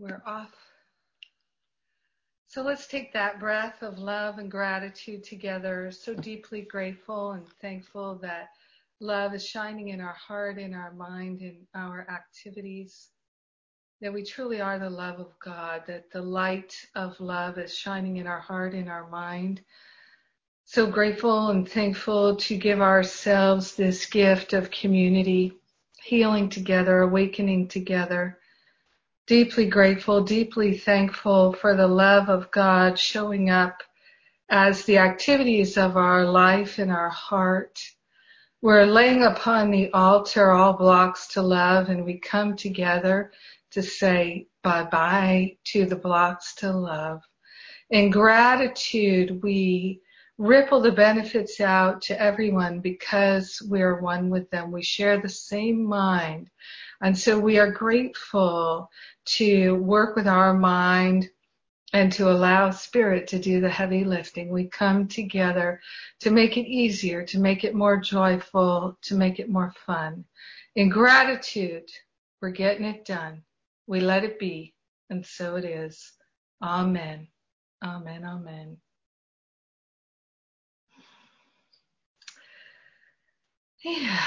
We're off. So let's take that breath of love and gratitude together. So deeply grateful and thankful that love is shining in our heart, in our mind, in our activities. That we truly are the love of God, that the light of love is shining in our heart, in our mind. So grateful and thankful to give ourselves this gift of community, healing together, awakening together deeply grateful, deeply thankful for the love of God showing up as the activities of our life and our heart. We're laying upon the altar all blocks to love and we come together to say bye bye to the blocks to love. In gratitude, we ripple the benefits out to everyone because we're one with them. We share the same mind. And so we are grateful to work with our mind and to allow spirit to do the heavy lifting. We come together to make it easier, to make it more joyful, to make it more fun. In gratitude, we're getting it done. We let it be, and so it is. Amen. Amen. Amen. Yeah.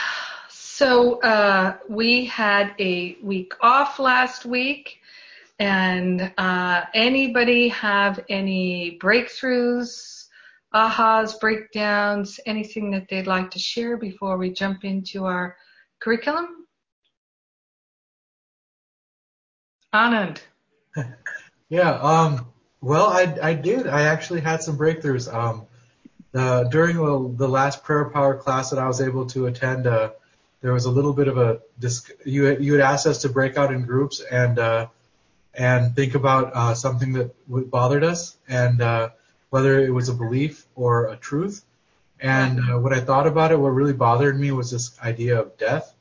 So uh, we had a week off last week, and uh, anybody have any breakthroughs, ahas, breakdowns, anything that they'd like to share before we jump into our curriculum? Anand. yeah. Um, well, I I did. I actually had some breakthroughs. Um, uh, during the, the last prayer power class that I was able to attend, uh, there was a little bit of a you had, you had asked us to break out in groups and uh, and think about uh, something that bothered us and uh, whether it was a belief or a truth. And uh, what I thought about it, what really bothered me was this idea of death.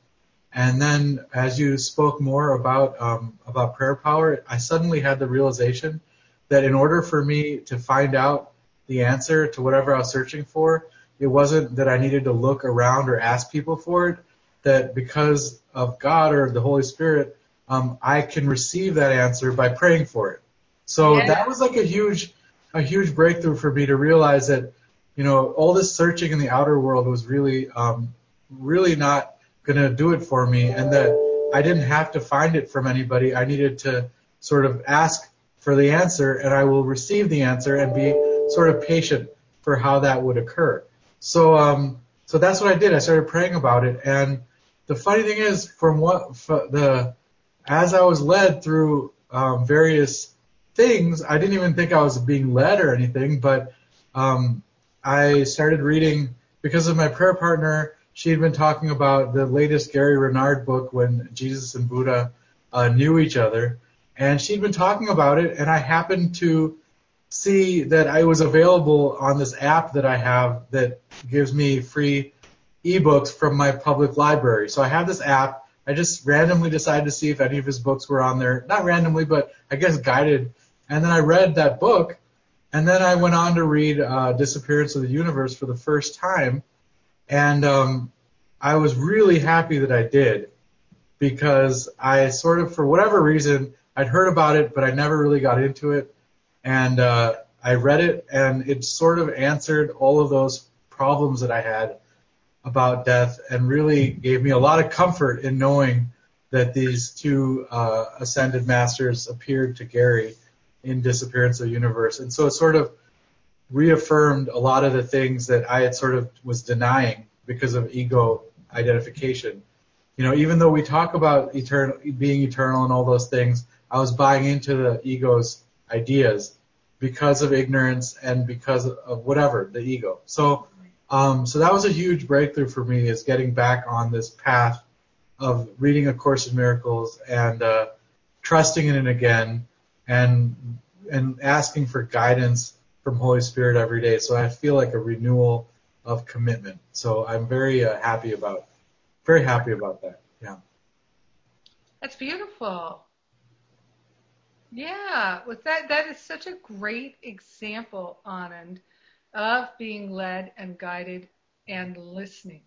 And then as you spoke more about um, about prayer power, I suddenly had the realization that in order for me to find out the answer to whatever I was searching for, it wasn't that I needed to look around or ask people for it that because of God or the Holy Spirit, um, I can receive that answer by praying for it. So yeah. that was like a huge, a huge breakthrough for me to realize that, you know, all this searching in the outer world was really, um, really not gonna do it for me, and that I didn't have to find it from anybody. I needed to sort of ask for the answer, and I will receive the answer and be sort of patient for how that would occur. So, um, so that's what I did. I started praying about it, and the funny thing is, from what the as I was led through um, various things, I didn't even think I was being led or anything, but um, I started reading because of my prayer partner. She had been talking about the latest Gary Renard book when Jesus and Buddha uh, knew each other, and she'd been talking about it, and I happened to see that I was available on this app that I have that gives me free ebooks from my public library. So I have this app. I just randomly decided to see if any of his books were on there. Not randomly, but I guess guided. And then I read that book. And then I went on to read uh, Disappearance of the Universe for the first time. And um, I was really happy that I did because I sort of, for whatever reason, I'd heard about it, but I never really got into it. And uh, I read it, and it sort of answered all of those problems that I had about death and really gave me a lot of comfort in knowing that these two uh, ascended masters appeared to Gary in Disappearance of the Universe. And so it sort of reaffirmed a lot of the things that I had sort of was denying because of ego identification. You know, even though we talk about eternal, being eternal and all those things, I was buying into the ego's ideas because of ignorance and because of whatever, the ego. So um, so that was a huge breakthrough for me is getting back on this path of reading A Course in Miracles and uh, trusting in it again and and asking for guidance from Holy Spirit every day. So I feel like a renewal of commitment. So I'm very uh, happy about very happy about that. Yeah. That's beautiful. Yeah, with that that is such a great example, Anand of being led and guided and listening.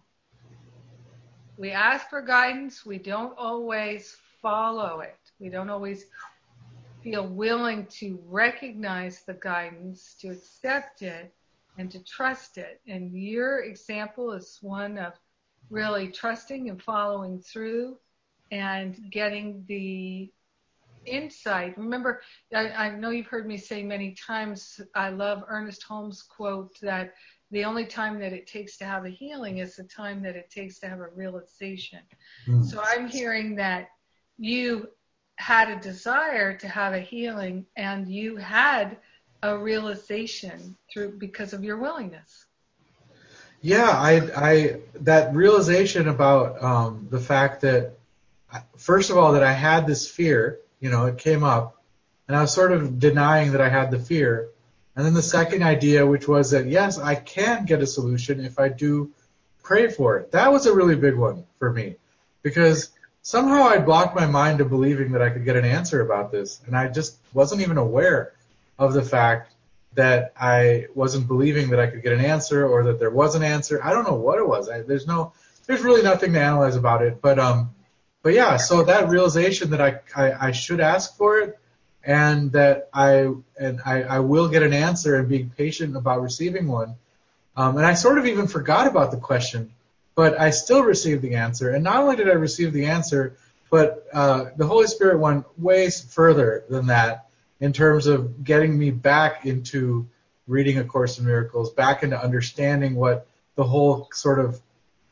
We ask for guidance. We don't always follow it. We don't always feel willing to recognize the guidance, to accept it, and to trust it. And your example is one of really trusting and following through and getting the insight. Remember, I, I, know you've heard me say many times, I love Ernest Holmes' quote that the only time that it takes to have a healing is the time that it takes to have a realization. Mm. So I'm hearing that you had a desire to have a healing and you had a realization through because of your willingness. Yeah, I, I that realization about um, the fact that first of all that I had this fear, you know, it came up, and I was sort of denying that I had the fear, and then the second idea, which was that yes, I can get a solution if I do pray for it. That was a really big one for me because somehow I blocked my mind to believing that I could get an answer about this, and I just wasn't even aware of the fact that I wasn't believing that I could get an answer or that there was an answer. I don't know what it was. I, there's no, there's really nothing to analyze about it. But um, but yeah, so that realization that I, I I should ask for it, and that I and I, I will get an answer and being patient about receiving one. Um, and I sort of even forgot about the question but I still received the answer. And not only did I receive the answer, but uh, the Holy Spirit went way further than that in terms of getting me back into reading A Course in Miracles, back into understanding what the whole sort of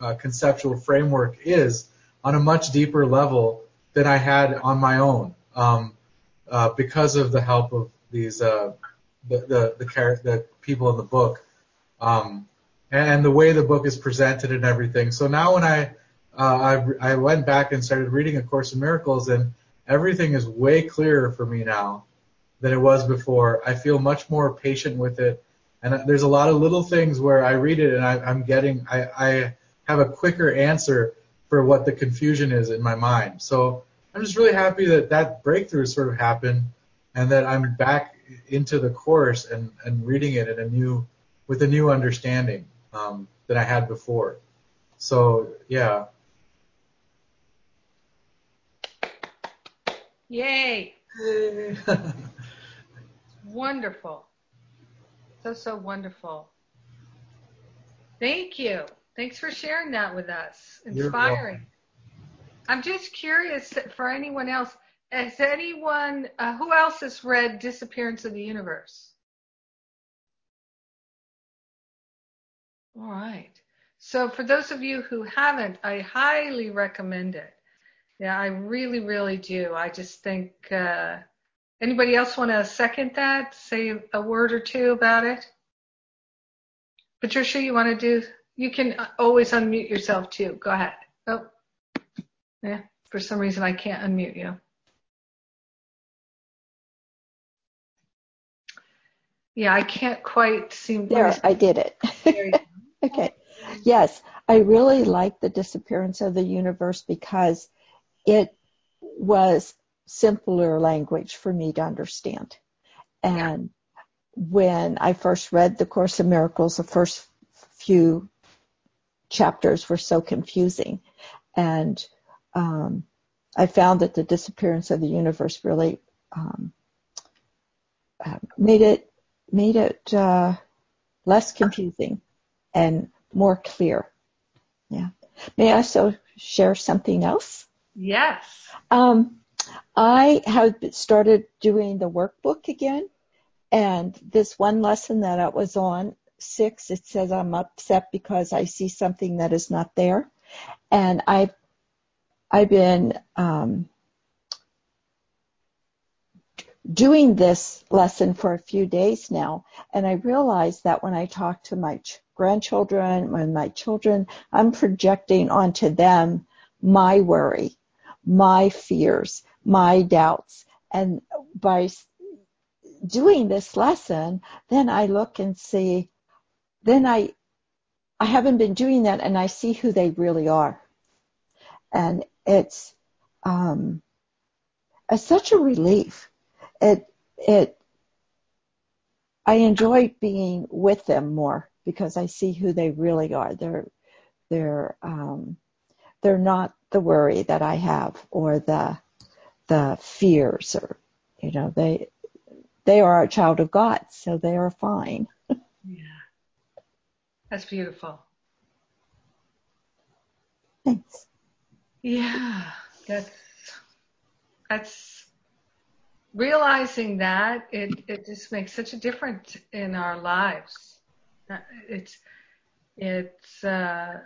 uh, conceptual framework is on a much deeper level than I had on my own, um, uh, because of the help of these uh, the the the, the people in the book. Um, and the way the book is presented and everything. So now when I uh, I, I went back and started reading A Course in Miracles, and everything is way clearer for me now than it was before. I feel much more patient with it, and there's a lot of little things where I read it and I, I'm getting I, I have a quicker answer for what the confusion is in my mind. So I'm just really happy that that breakthrough sort of happened, and that I'm back into the course and and reading it in a new with a new understanding um, than I had before. So yeah. Yay! wonderful. So so wonderful. Thank you. Thanks for sharing that with us. Inspiring. I'm just curious for anyone else. Has anyone, uh, who else has read Disappearance of the Universe? All right. So for those of you who haven't, I highly recommend it. Yeah, I really, really do. I just think, uh, anybody else want to second that? Say a word or two about it? Patricia, you want to do, you can always unmute yourself too. Go ahead. Oh, yeah. For some reason, I can't unmute you. Yeah, I can't quite seem. To. There, I did it. Okay. Yes, I really like the disappearance of the universe because it was simpler language for me to understand. And when I first read the Course in Miracles, the first few chapters were so confusing. And um, I found that the disappearance of the universe really um, uh, made it made it uh, less confusing and more clear. Yeah. May I also share something else? Yes. Um, I have started doing the workbook again, and this one lesson that I was on six, it says I'm upset because I see something that is not there, and I've I've been um, doing this lesson for a few days now, and I realized that when I talk to my ch- grandchildren, when my children, I'm projecting onto them my worry, my fears, my doubts, and by doing this lesson, then I look and see, then I, I haven't been doing that, and I see who they really are, and it's, um, it's such a relief it it I enjoy being with them more because I see who they really are. They're they're um, they're not the worry that I have or the the fears or You know, they they are a child of God, so they are fine. yeah. That's beautiful. Thanks. Yeah, that's that's realizing that it it just makes such a difference in our lives. It's it's uh,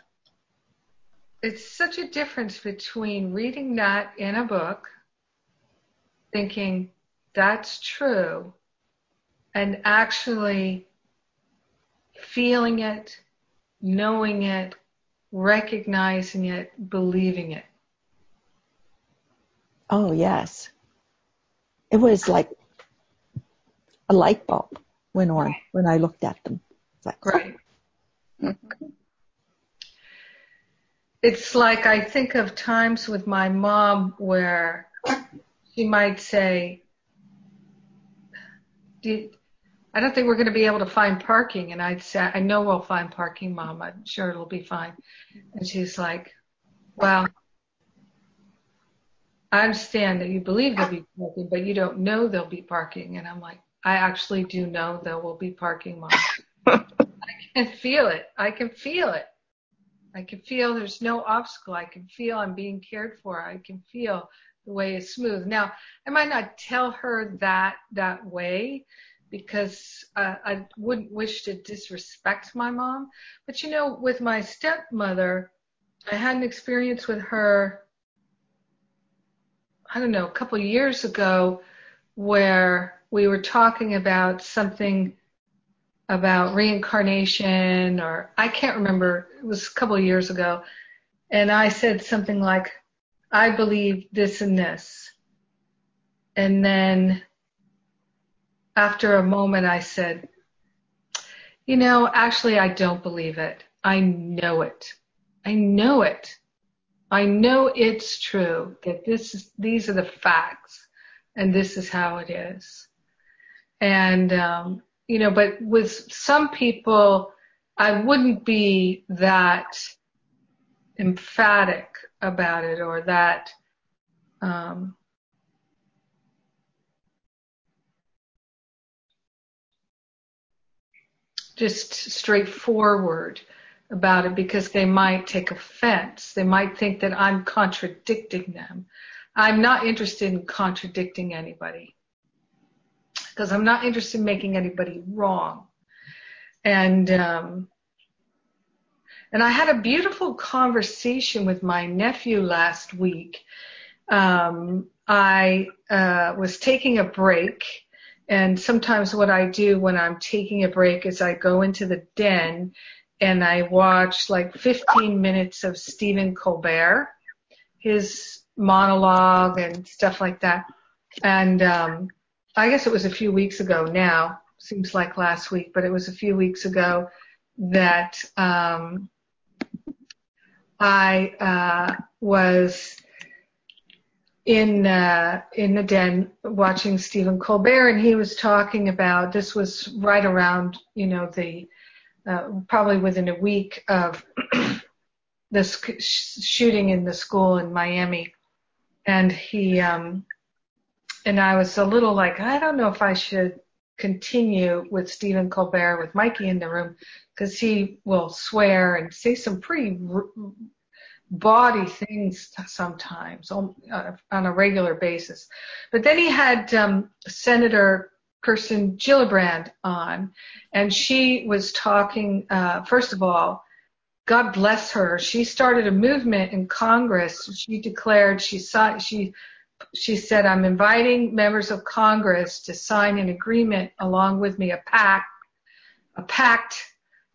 it's such a difference between reading that in a book, thinking that's true, and actually feeling it, knowing it, recognizing it, believing it. Oh, yes. It was like a light bulb went on when I looked at them. It's like, right. It's like I think of times with my mom where she might say, I don't think we're going to be able to find parking. And I'd say, I know we'll find parking, mom. I'm sure it'll be fine. And she's like, well, I understand that you believe there'll be parking, but you don't know there'll be parking. And I'm like, I actually do know there will be parking, mom. I can feel it. I can feel it. I can feel there's no obstacle. I can feel I'm being cared for. I can feel the way is smooth. Now, I might not tell her that that way because uh, I wouldn't wish to disrespect my mom. But you know, with my stepmother, I had an experience with her, I don't know, a couple years ago where we were talking about something about reincarnation or I can't remember. It was a couple years ago. And I said something like, I believe this and this. And then after a moment, I said, you know, actually, I don't believe it. I know it. I know it. I know it's true that this is, these are the facts and this is how it is. And, um, you know, but with some people, I wouldn't be that emphatic about it or that, um, just straightforward about it because they might take offense. They might think that I'm contradicting them. I'm not interested in contradicting anybody because I'm not interested in making anybody wrong. And um, and I had a beautiful conversation with my nephew last week. Um, I uh, was taking a break and sometimes what I do when I'm taking a break is I go into the den and I watch like 15 minutes of Stephen Colbert, his monologue and stuff like that. And um, I guess it was a few weeks ago now, seems like last week, but it was a few weeks ago that um, I uh, was in uh, in the den watching Stephen Colbert, and he was talking about this was right around you know the uh, probably within a week of this shooting in the school in Miami, and he um, and I was a little like I don't know if I should continue with Stephen Colbert with Mikey in the room because he will swear and say some pretty r- body things sometimes on, uh, on a regular basis. But then he had um, Senator Kirsten Gillibrand on, and she was talking. Uh, first of all, God bless her. She started a movement in Congress. She declared she saw she she said, I'm inviting members of Congress to sign an agreement along with me, a pact, a pact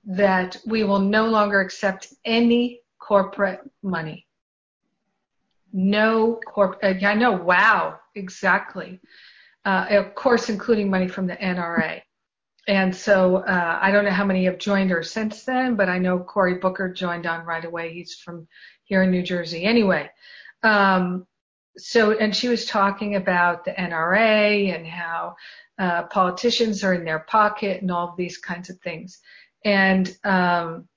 that we will no longer accept any corporate money. No corporate, I know, wow, exactly. Uh, of course, including money from the NRA. And so uh, I don't know how many have joined her since then, but I know Cory Booker joined on right away. He's from here in New Jersey. Anyway, um, so and she was talking about the NRA and how uh, politicians are in their pocket and all these kinds of things. And um,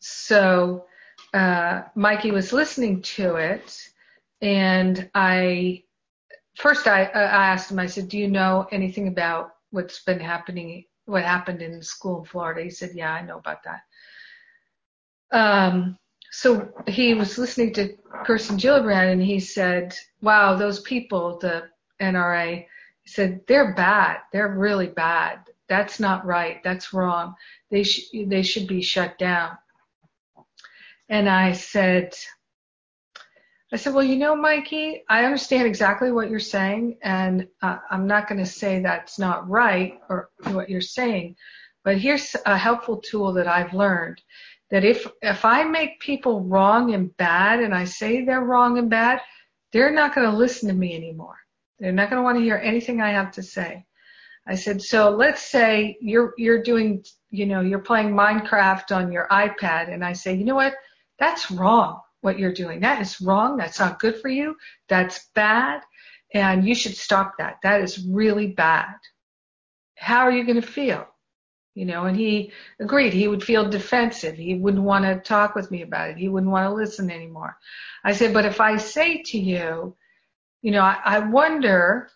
so uh, Mikey was listening to it, and I first I, I asked him, I said, do you know anything about what's been happening, what happened in school in Florida? He said, yeah, I know about that. Um, so he was listening to Kirsten Gillibrand and he said, wow, those people, the NRA, said, they're bad. They're really bad. That's not right. That's wrong. They, sh- they should be shut down. And I said, I said, well, you know, Mikey, I understand exactly what you're saying, and uh, I'm not going to say that's not right or what you're saying, but here's a helpful tool that I've learned that if if I make people wrong and bad, and I say they're wrong and bad, they're not going to listen to me anymore. They're not going to want to hear anything I have to say. I said, so let's say you're you're doing, you know, you're playing Minecraft on your iPad, and I say, you know what, that's wrong what you're doing. That is wrong. That's not good for you. That's bad. And you should stop that. That is really bad. How are you going to feel? You know, and he agreed. He would feel defensive. He wouldn't want to talk with me about it. He wouldn't want to listen anymore. I said, but if I say to you, you know, I, I wonder,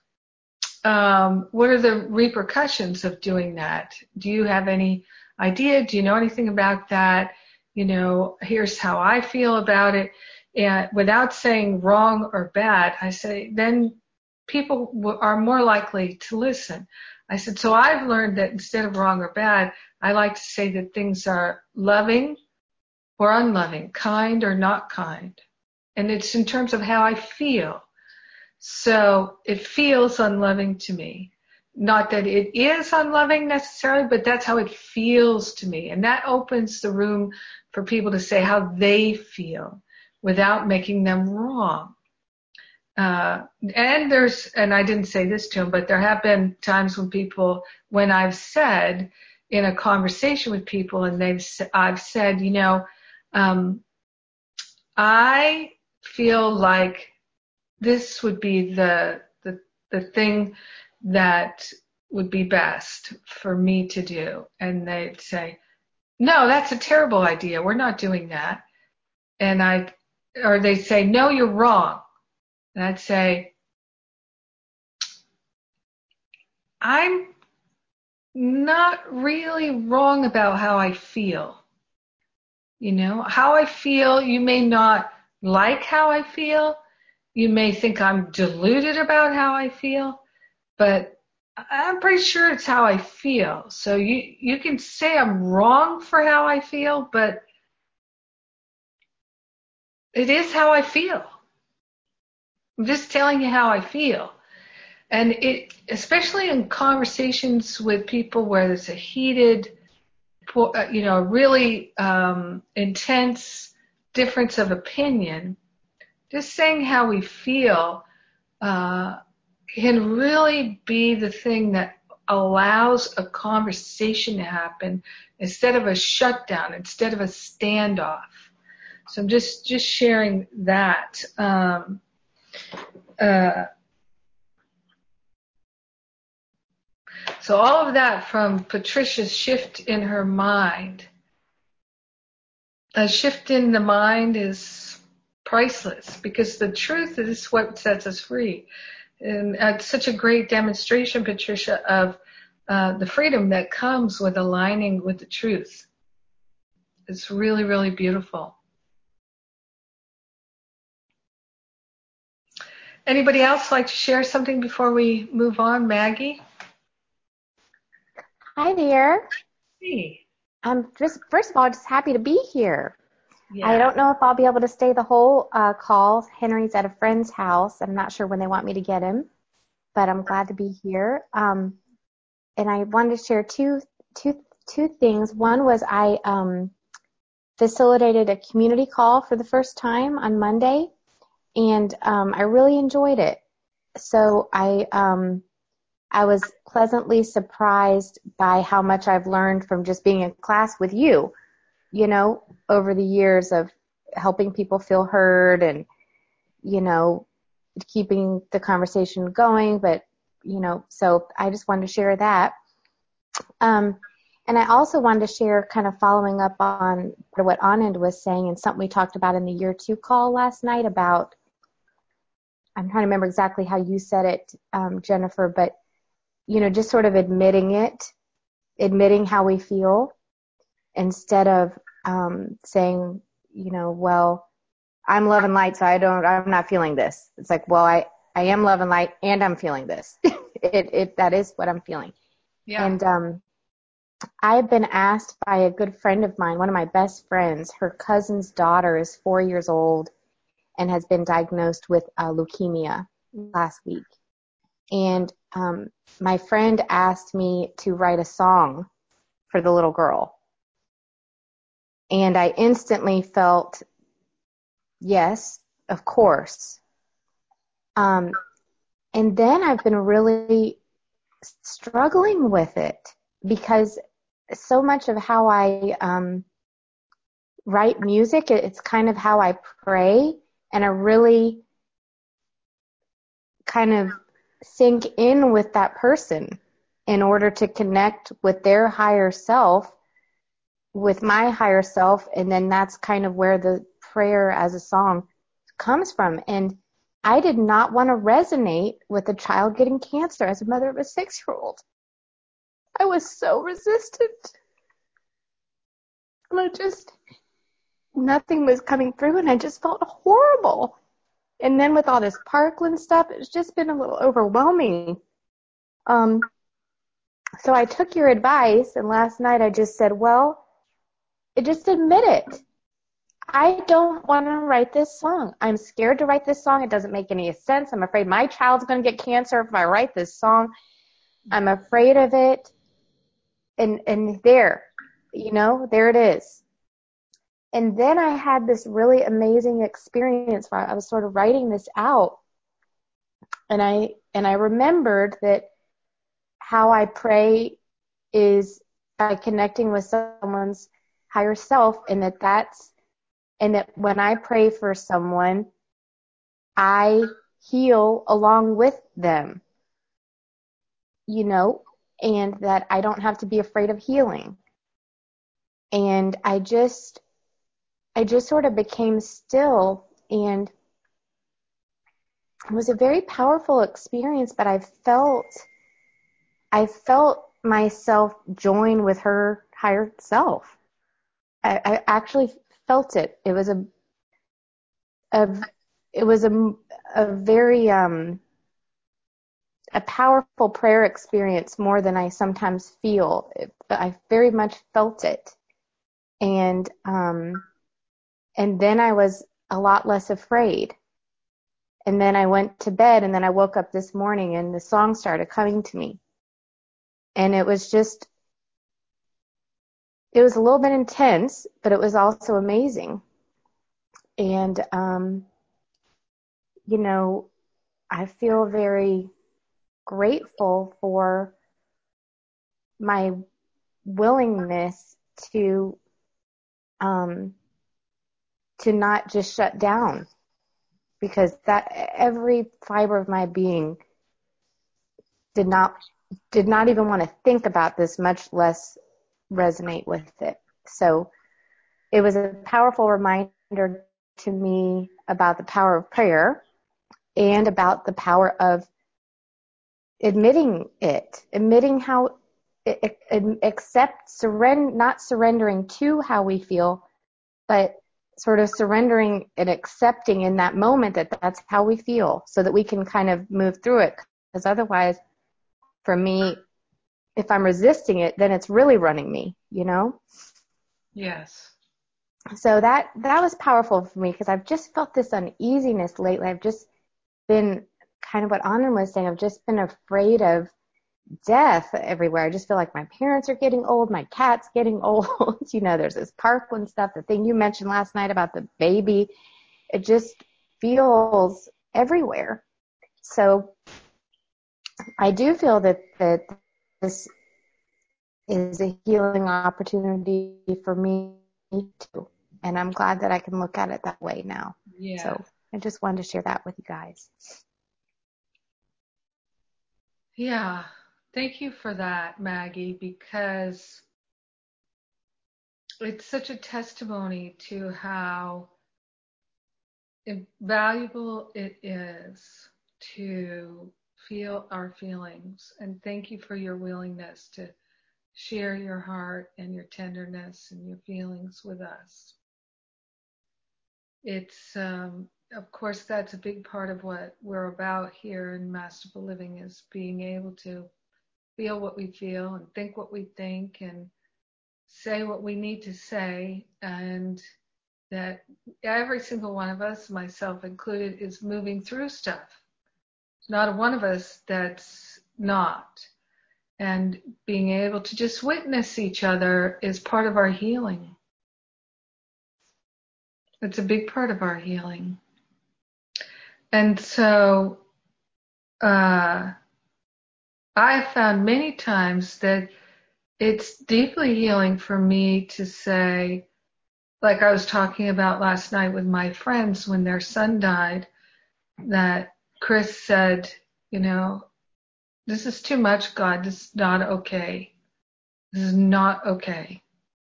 um, what are the repercussions of doing that? Do you have any idea? Do you know anything about that? You know, here's how I feel about it. And without saying wrong or bad, I say, then people are more likely to listen. I said, so I've learned that instead of wrong or bad, I like to say that things are loving or unloving, kind or not kind. And it's in terms of how I feel. So it feels unloving to me. Not that it is unloving necessarily, but that's how it feels to me. And that opens the room for people to say how they feel without making them wrong. Uh, and there's, and I didn't say this to him, but there have been times when people, when I've said in a conversation with people and they've, I've said, you know, um, I feel like this would be the, the, the thing that would be best for me to do. And they'd say, no, that's a terrible idea. We're not doing that. And I, or they say, no, you're wrong. And I'd say, I'm not really wrong about how I feel. You know, how I feel, you may not like how I feel. You may think I'm deluded about how I feel, but I'm pretty sure it's how I feel. So you you can say I'm wrong for how I feel, but it is how I feel. I'm just telling you how I feel. And it especially in conversations with people where there's a heated uh, you know, really um, intense difference of opinion, just saying how we feel uh, can really be the thing that allows a conversation to happen instead of a shutdown, instead of a standoff. So I'm just just sharing that. Um, uh, so all of that from Patricia's shift in her mind. A shift in the mind is priceless because the truth is what sets us free. And it's such a great demonstration, Patricia, of uh, the freedom that comes with aligning with the truth. It's really, really beautiful. Anybody else like to share something before we move on? Maggie? Hi there. Hey. I'm just, first of all, just happy to be here. Yeah. I don't know if I'll be able to stay the whole uh, call. Henry's at a friend's house. I'm not sure when they want me to get him, but I'm glad to be here. Um, and I wanted to share two, two, two things. One was I um, facilitated a community call for the first time on Monday, and um, I really enjoyed it. So I um, I was pleasantly surprised by how much I've learned from just being in class with you you know, over the years of helping people feel heard and, you know, keeping the conversation going. But, you know, so I just wanted to share that. Um, and I also wanted to share, kind of following up on what Anand was saying and something we talked about in the year two call last night about I'm trying to remember exactly how you said it, um, Jennifer, but you know, just sort of admitting it, admitting how we feel instead of um, saying, you know, well, I'm love and light, so I don't, I'm not feeling this. It's like, well, I, I am love and light and I'm feeling this. it, it, that is what I'm feeling. Yeah. And, um, I've been asked by a good friend of mine, one of my best friends, her cousin's daughter is four years old and has been diagnosed with uh, leukemia last week. And um, my friend asked me to write a song for the little girl. And I instantly felt, yes, of course. Um, and then I've been really struggling with it because so much of how I um, write music, it's kind of how I pray, and I really kind of sink in with that person in order to connect with their higher self, with my higher self, and then that's kind of where the prayer as a song comes from. And I did not want to resonate with a child getting cancer as a mother of a six year old. I was so resistant. And I just, nothing was coming through and I just felt horrible. And then with all this Parkland stuff, it's just been a little overwhelming. Um, so I took your advice and last night I just said, well, just admit it. I don't want to write this song. I'm scared to write this song. It doesn't make any sense. I'm afraid my child's going to get cancer if I write this song. I'm afraid of it and and there, you know, there it is. And then I had this really amazing experience where I was sort of writing this out. And I and I remembered that how I pray is by connecting with someone's higher self and that that's and that when I pray for someone I heal along with them. You know, and that I don't have to be afraid of healing. And I just, I just sort of became still and it was a very powerful experience, but I felt, I felt myself join with her higher self. I, I actually felt it. It was a, a it was a, a very um, a powerful prayer experience more than I sometimes feel. I very much felt it. And, um, and then I was a lot less afraid. And then I went to bed and then I woke up this morning and the song started coming to me. And it was just, it was a little bit intense, but it was also amazing. And, um, you know, I feel very grateful for my willingness to um, to not just shut down because that every fiber of my being did not did not even want to think about this much less resonate with it so it was a powerful reminder to me about the power of prayer and about the power of admitting it, admitting how, accept, surrender, not surrendering to how we feel, but sort of surrendering and accepting in that moment that that's how we feel so that we can kind of move through it. Because otherwise, for me, if I'm resisting it, then it's really running me, you know? Yes. So that, that was powerful for me because I've just felt this uneasiness lately. I've just been kind of what Anand was saying. I've just been afraid of death everywhere. I just feel like my parents are getting old, my cat's getting old. you know, there's this Parkland stuff, the thing you mentioned last night about the baby. It just feels everywhere. So I do feel that, that this is a healing opportunity for me too. And I'm glad that I can look at it that way now. Yeah. So I just wanted to share that with you guys. Yeah, thank you for that, Maggie, because it's such a testimony to how valuable it is to feel our feelings. And thank you for your willingness to share your heart and your tenderness and your feelings with us. It's, um, of course, that's a big part of what we're about here in Masterful Living is being able to feel what we feel and think what we think and say what we need to say and that every single one of us, myself included, is moving through stuff. Not one of us that's not. And being able to just witness each other is part of our healing. It's a big part of our healing. And so, uh, I have found many times that it's deeply healing for me to say, like I was talking about last night with my friends when their son died, that Chris said, you know, this is too much, God. This is not okay. This is not okay.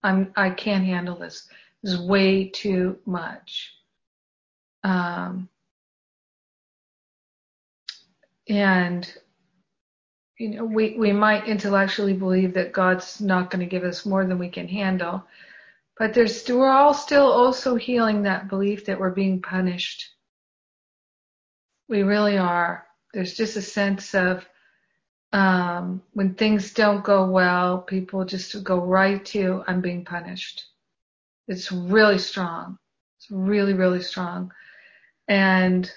I'm, I can't handle this. This is way too much. Um, and you know, we, we might intellectually believe that God's not going to give us more than we can handle. But there's, we're all still also healing that belief that we're being punished. We really are. There's just a sense of, um, when things don't go well, people just go right to, I'm being punished. It's really strong. It's really, really strong. And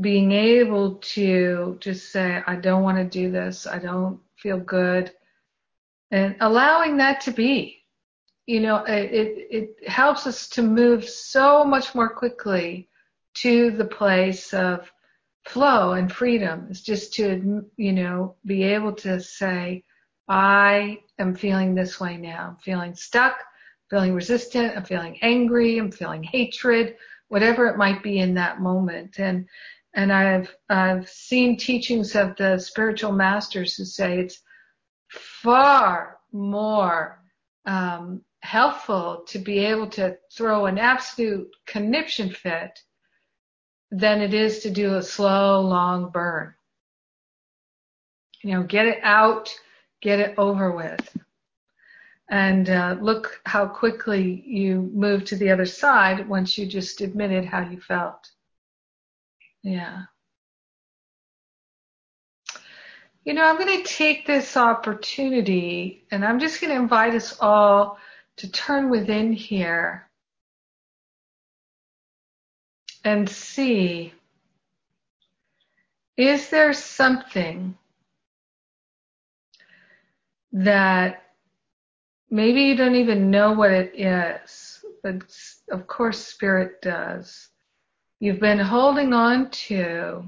being able to just say, I don't want to do this. I don't feel good. And allowing that to be, you know, it, it helps us to move so much more quickly to the place of flow and freedom. It's just to, you know, be able to say, I am feeling this way now. I'm feeling stuck, feeling resistant, I'm feeling angry, I'm feeling hatred, whatever it might be in that moment. And and I've I've seen teachings of the spiritual masters who say it's far more um, helpful to be able to throw an absolute conniption fit than it is to do a slow, long burn. You know, get it out, get it over with. And uh, look how quickly you move to the other side once you just admitted how you felt. Yeah. You know, I'm going to take this opportunity and I'm just going to invite us all to turn within here and see is there something that maybe you don't even know what it is, but of course spirit does. You've been holding on to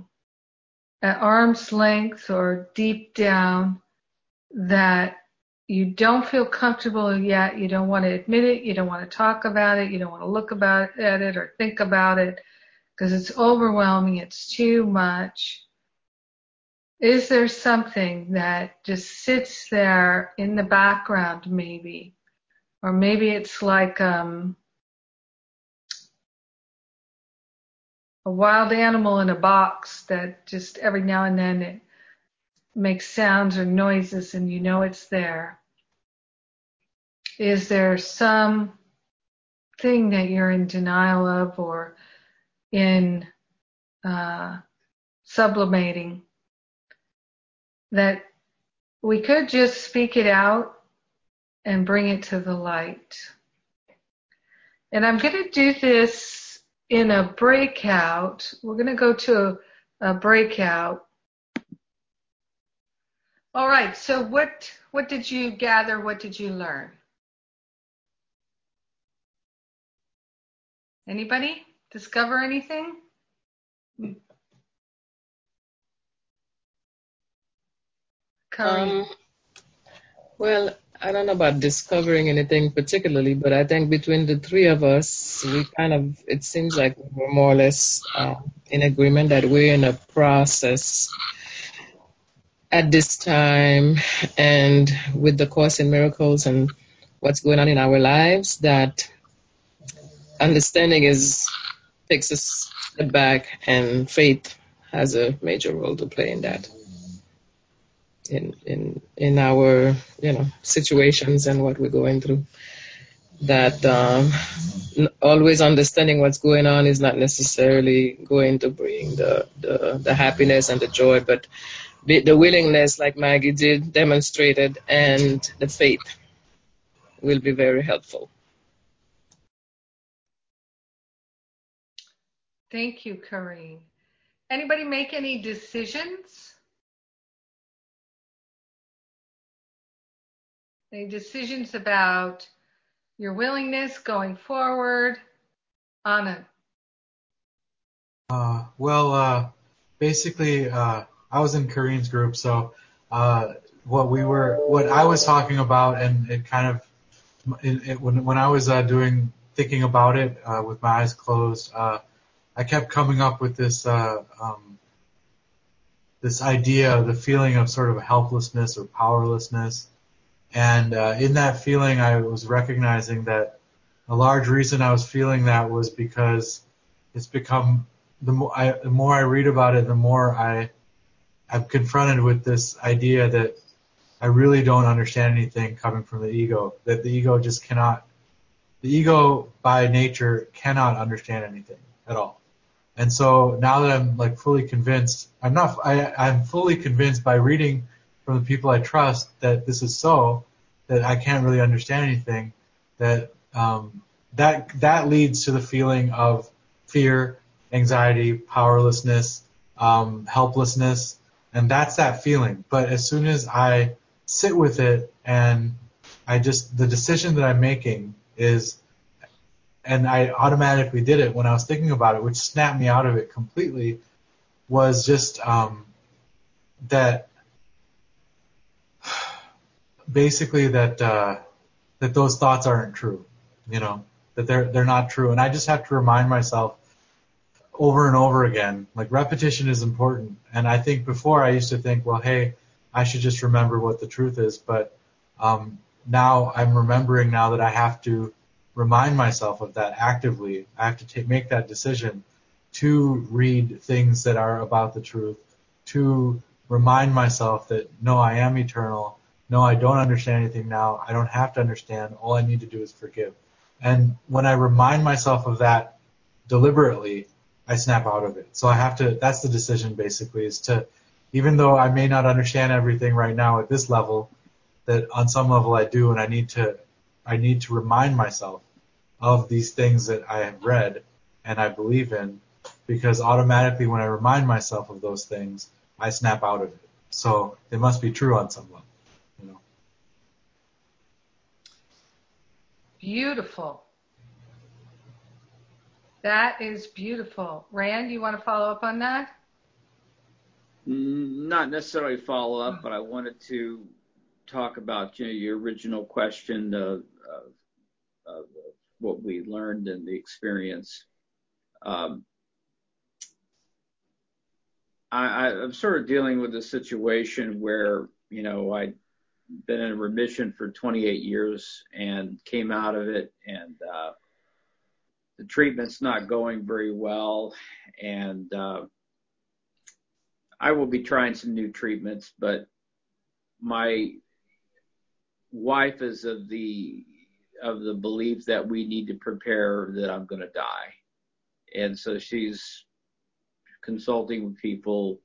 at arm's length or deep down that you don't feel comfortable yet, you don't want to admit it, you don't want to talk about it, you don't want to look about at it or think about it because it's overwhelming, it's too much. Is there something that just sits there in the background maybe? Or maybe it's like um a wild animal in a box that just every now and then it makes sounds or noises and you know it's there? Is there some thing that you're in denial of or in uh, sublimating that we could just speak it out and bring it to the light? And I'm going to do this in a breakout, we're going to go to a, a breakout. All right. So what what did you gather? What did you learn? Anybody discover anything? Um, well, I don't know about discovering anything particularly, but I think between the three of us, we kind of, it seems like we're more or less uh, in agreement that we're in a process at this time and with the Course in Miracles and what's going on in our lives that understanding is takes a step back, and faith has a major role to play in that. In in in our you know situations and what we're going through, that um, always understanding what's going on is not necessarily going to bring the the, the happiness and the joy, but the willingness, like Maggie did, demonstrated, and the faith will be very helpful. Thank you, Corrine. Anybody make any decisions? Any decisions about your willingness going forward? Anna. Uh, well, uh, basically, uh, I was in Corrine's group, so uh, what we were, what I was talking about, and it kind of, it, it, when when I was uh, doing thinking about it uh, with my eyes closed, I kept coming up with this uh, um, this idea, the feeling of sort of helplessness or powerlessness, and uh, in that feeling, I was recognizing that a large reason I was feeling that was because it's become the more I, the more I read about it, the more I I'm confronted with this idea that I really don't understand anything coming from the ego. That the ego just cannot, the ego by nature cannot understand anything at all. And so now that I'm like fully convinced, I'm not, I, I'm fully convinced by reading from the people I trust that this is so, that I can't really understand anything, that, um, that, that leads to the feeling of fear, anxiety, powerlessness, um, helplessness, and that's that feeling. But as soon as I sit with it and I just, the decision that I'm making is, and I automatically did it when I was thinking about it, which snapped me out of it completely, was just um, that basically that uh, that those thoughts aren't true, you know, that they're they're not true, and I just have to remind myself over and over again. Like repetition is important. And I think before I used to think, well, hey, I should just remember what the truth is. But um, now I'm remembering now that I have to remind myself of that actively. I have to take, make that decision to read things that are about the truth, to remind myself that no, I am eternal. No, I don't understand anything now. I don't have to understand. All I need to do is forgive. And when I remind myself of that deliberately, I snap out of it. So I have to, that's the decision basically is to, even though I may not understand everything right now at this level, that on some level I do and I need to, I need to remind myself of these things that I have read and I believe in because automatically when I remind myself of those things, I snap out of it. So they must be true on some level, you know. Beautiful. That is beautiful. Rand, you want to follow up on that? Mm, not necessarily follow up, but I wanted to talk about you know, your original question of, of, of, what we learned in the experience. Um, I, I'm sort of dealing with a situation where, you know, I'd been in remission for 28 years and came out of it and, uh, the treatment's not going very well, and uh, I will be trying some new treatments, but my wife is of the of the belief that we need to prepare that I'm going to die, and so she's consulting with people,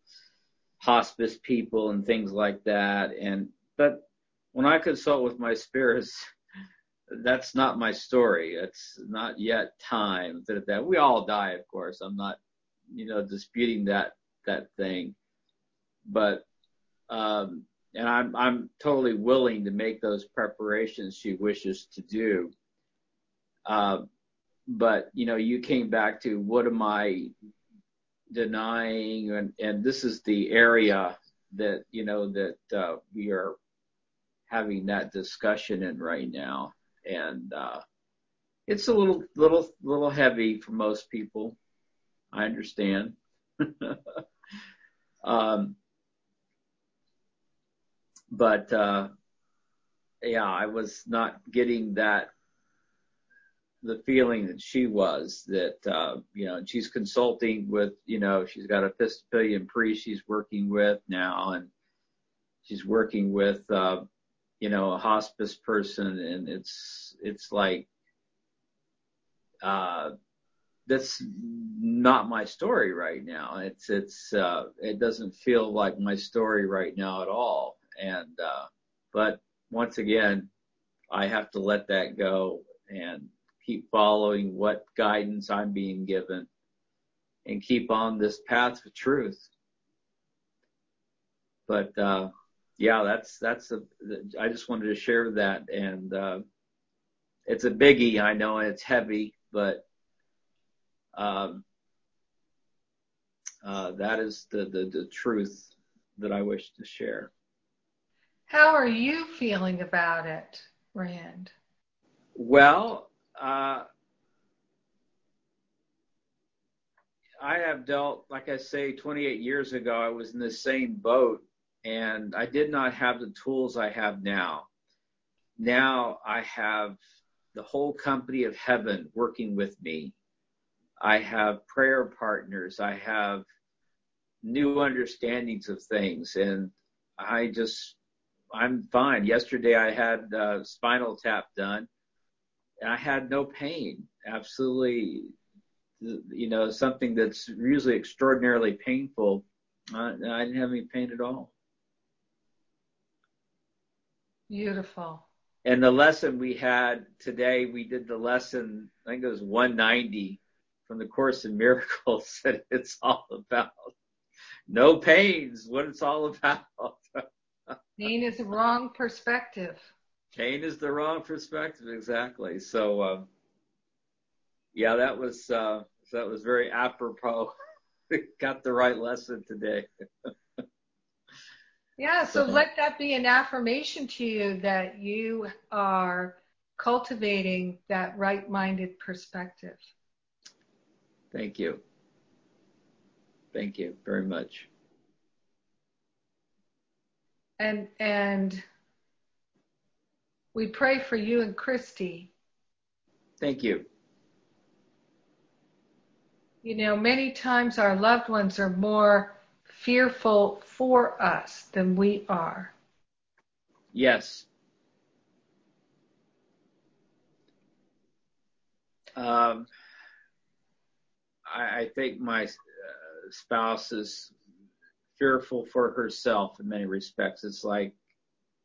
hospice people, and things like that. And but when I consult with my spirits, that's not my story. It's not yet time that, that we all die, of course. I'm not, you know, disputing that, that thing, but, um, and I'm, I'm totally willing to make those preparations she wishes to do. Uh, but, you know, you came back to what am I denying? And, and this is the area that, you know, that, uh, we are having that discussion in right now and uh, it's a little little little heavy for most people. I understand. um, but uh, yeah, I was not getting that the feeling that she was that uh, you know she's consulting with you know she's got a Episcopalian priest she's working with now and she's working with uh, you know a hospice person and it's it's like uh, that's not my story right now. It's it's uh, it doesn't feel like my story right now at all and uh, but once again I have to let that go and keep following what guidance I'm being given and keep on this path of truth. But, uh, yeah, that's, that's a, I just wanted to share that and, uh, it's a biggie. I know it's heavy, but, um, uh, that is the, the, the truth that I wish to share. How are you feeling about it, Rand? Well, uh, I have dealt, like I say, 28 years ago, I was in the same boat and I did not have the tools I have now. Now I have the whole company of heaven working with me. I have prayer partners. I have new understandings of things and I just, I'm fine. Yesterday I had uh, spinal tap done and I had no pain. Absolutely, you know, something that's usually extraordinarily painful. I, I didn't have any pain at all. Beautiful. And the lesson we had today, we did the lesson, I think it was 190 from the Course in Miracles that it's all about no pains, what it's all about. Pain is the wrong perspective. Pain is the wrong perspective, exactly. So, um, yeah, that was uh, that was very apropos. Got the right lesson today. yeah, so let that be an affirmation to you that you are cultivating that right-minded perspective. Thank you. Thank you very much. And and we pray for you and Christy. Thank you. You know, many times our loved ones are more fearful for us than we are. Yes. Um, I, I think my uh, spouse is fearful for herself in many respects. It's like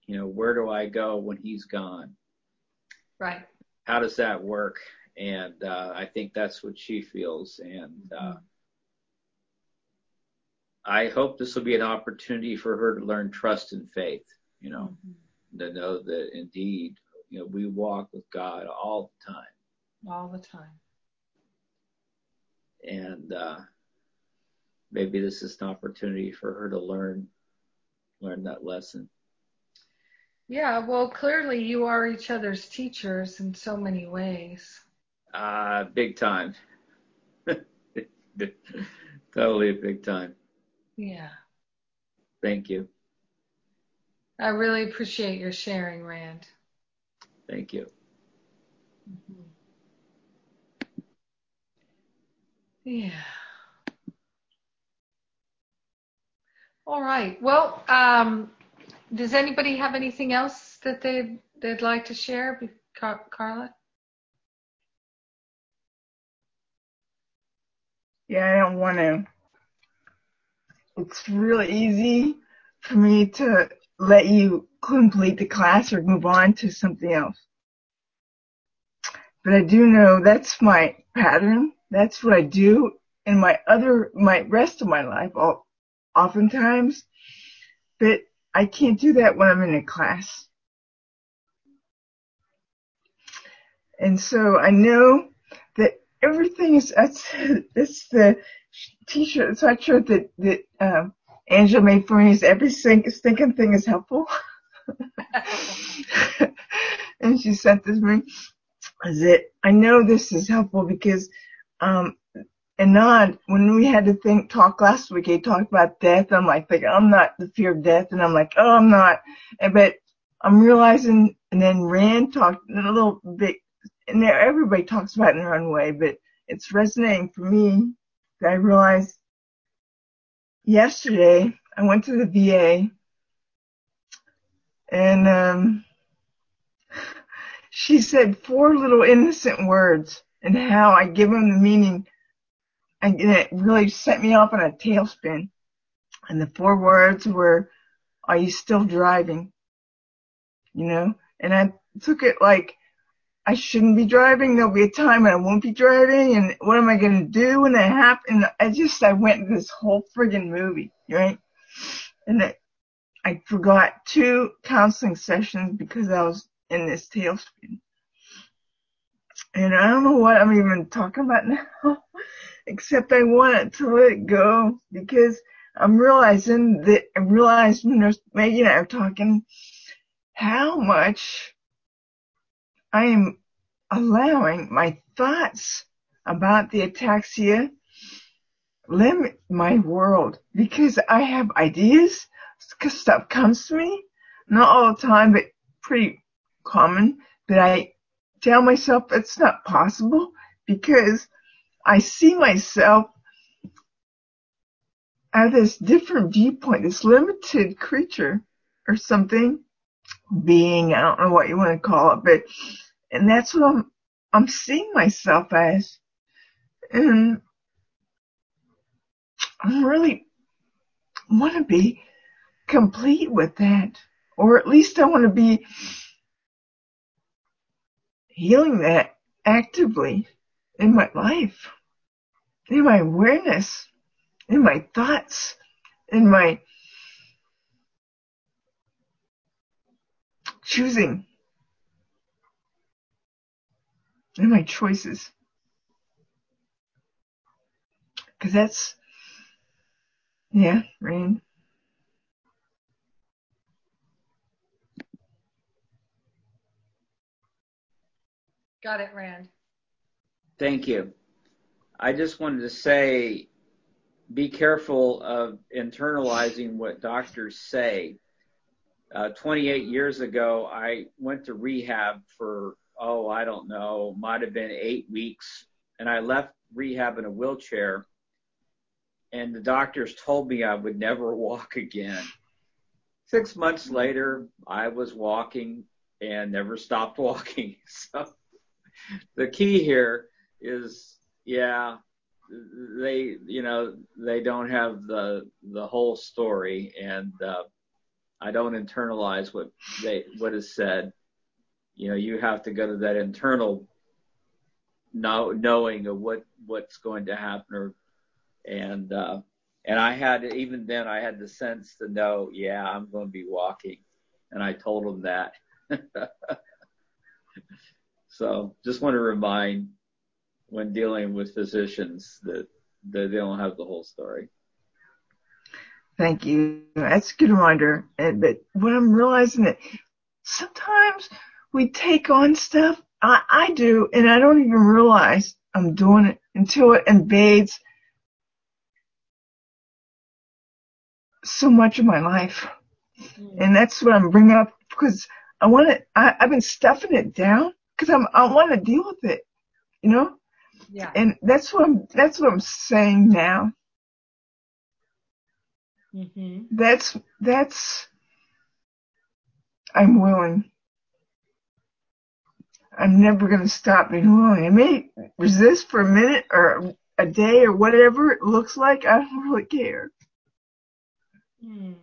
you know, where do I go when he's gone? Right. How does that work? And uh, I think that's what she feels. And uh. I hope this will be an opportunity for her to learn trust and faith, you know, mm-hmm. to know that indeed, you know, we walk with God all the time. All the time. And uh, maybe this is an opportunity for her to learn learn that lesson. Yeah, well, clearly you are each other's teachers in so many ways. Uh, big time. totally a big time. Yeah. Thank you. I really appreciate your sharing, Rand. Thank you. Mm-hmm. Yeah. All right. Well, um, does anybody have anything else that they'd, they'd like to share? Car- Carla? Yeah, I don't want to. It's really easy for me to let you complete the class or move on to something else. But I do know that's my pattern. That's what I do in my other, my rest of my life, oftentimes. But I can't do that when I'm in a class. And so I know that everything is, that's, that's the t-shirt, sweatshirt that, that, um, Angela made for me is every stinking thing is helpful. and she sent this to me. Is it, I know this is helpful because, um, and Anand, when we had to think talk last week, he talked about death. I'm like, like I'm not the fear of death, and I'm like, oh, I'm not. And, but I'm realizing, and then Rand talked a little bit and everybody talks about it in their own way, but it's resonating for me that I realized yesterday I went to the VA and um, she said four little innocent words and how I give them the meaning and it really set me off on a tailspin. And the four words were, are you still driving? You know, and I took it like I shouldn't be driving. There'll be a time when I won't be driving. And what am I going to do when that happens? I just, I went this whole friggin' movie, right? And I, I forgot two counseling sessions because I was in this tailspin. And I don't know what I'm even talking about now, except I want to let go because I'm realizing that I realized when Maggie and I were talking how much I am allowing my thoughts about the ataxia limit my world because I have ideas because stuff comes to me, not all the time, but pretty common, that I tell myself it's not possible because I see myself as this different viewpoint, this limited creature or something, being, I don't know what you want to call it, but, and that's what I'm, I'm seeing myself as. And I really want to be complete with that. Or at least I want to be healing that actively in my life, in my awareness, in my thoughts, in my choosing, in my choices. Cause that's, yeah, Rain. Got it, Rand. Thank you. I just wanted to say be careful of internalizing what doctors say. Uh, 28 years ago, I went to rehab for, oh, I don't know, might have been eight weeks. And I left rehab in a wheelchair. And the doctors told me I would never walk again. Six months later, I was walking and never stopped walking. So the key here is, yeah, they, you know, they don't have the the whole story, and uh, I don't internalize what they what is said. You know, you have to go to that internal know, knowing of what what's going to happen, or, and uh, and I had even then I had the sense to know, yeah, I'm going to be walking, and I told them that. So just want to remind when dealing with physicians that, that they don't have the whole story. Thank you. That's a good reminder. And, but what I'm realizing that sometimes we take on stuff. I, I do, and I don't even realize I'm doing it until it invades so much of my life. Mm. And that's what I'm bringing up because I want to, I, I've been stuffing it down because I'm I want to deal with it, you know. Yeah. And that's what I'm that's what I'm saying now. Mm-hmm. That's that's I'm willing. I'm never going to stop being willing. I may resist for a minute or a day or whatever it looks like. I don't really care. Mm.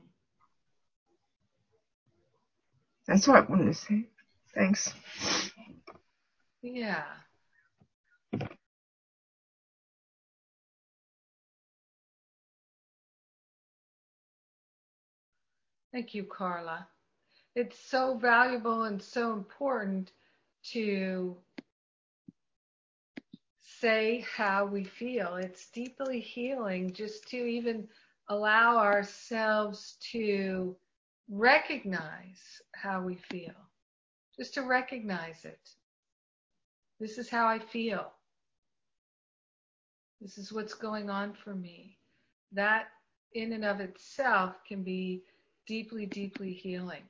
That's what I wanted to say. Thanks. Yeah. Thank you, Carla. It's so valuable and so important to say how we feel. It's deeply healing just to even allow ourselves to recognize how we feel, just to recognize it. This is how I feel. This is what's going on for me. That in and of itself can be deeply, deeply healing.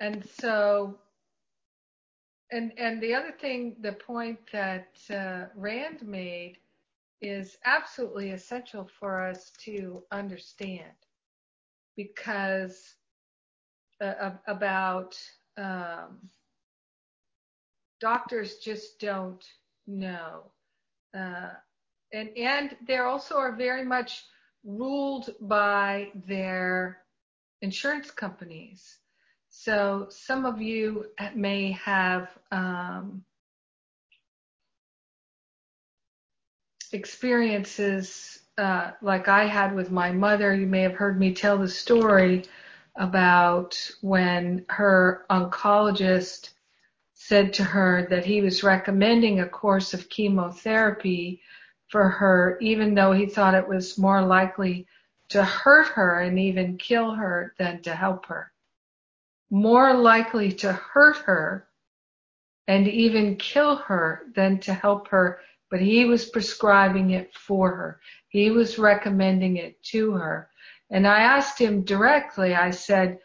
And so and and the other thing, the point that uh, Rand made is absolutely essential for us to understand because uh, about um, doctors just don't know. Uh, and and there also are very much ruled by their insurance companies. So some of you may have um, experiences uh, like I had with my mother. You may have heard me tell the story about when her oncologist said to her that he was recommending a course of chemotherapy for her, even though he thought it was more likely to hurt her and even kill her than to help her. More likely to hurt her and even kill her than to help her, but he was prescribing it for her. He was recommending it to her. And I asked him directly, I said,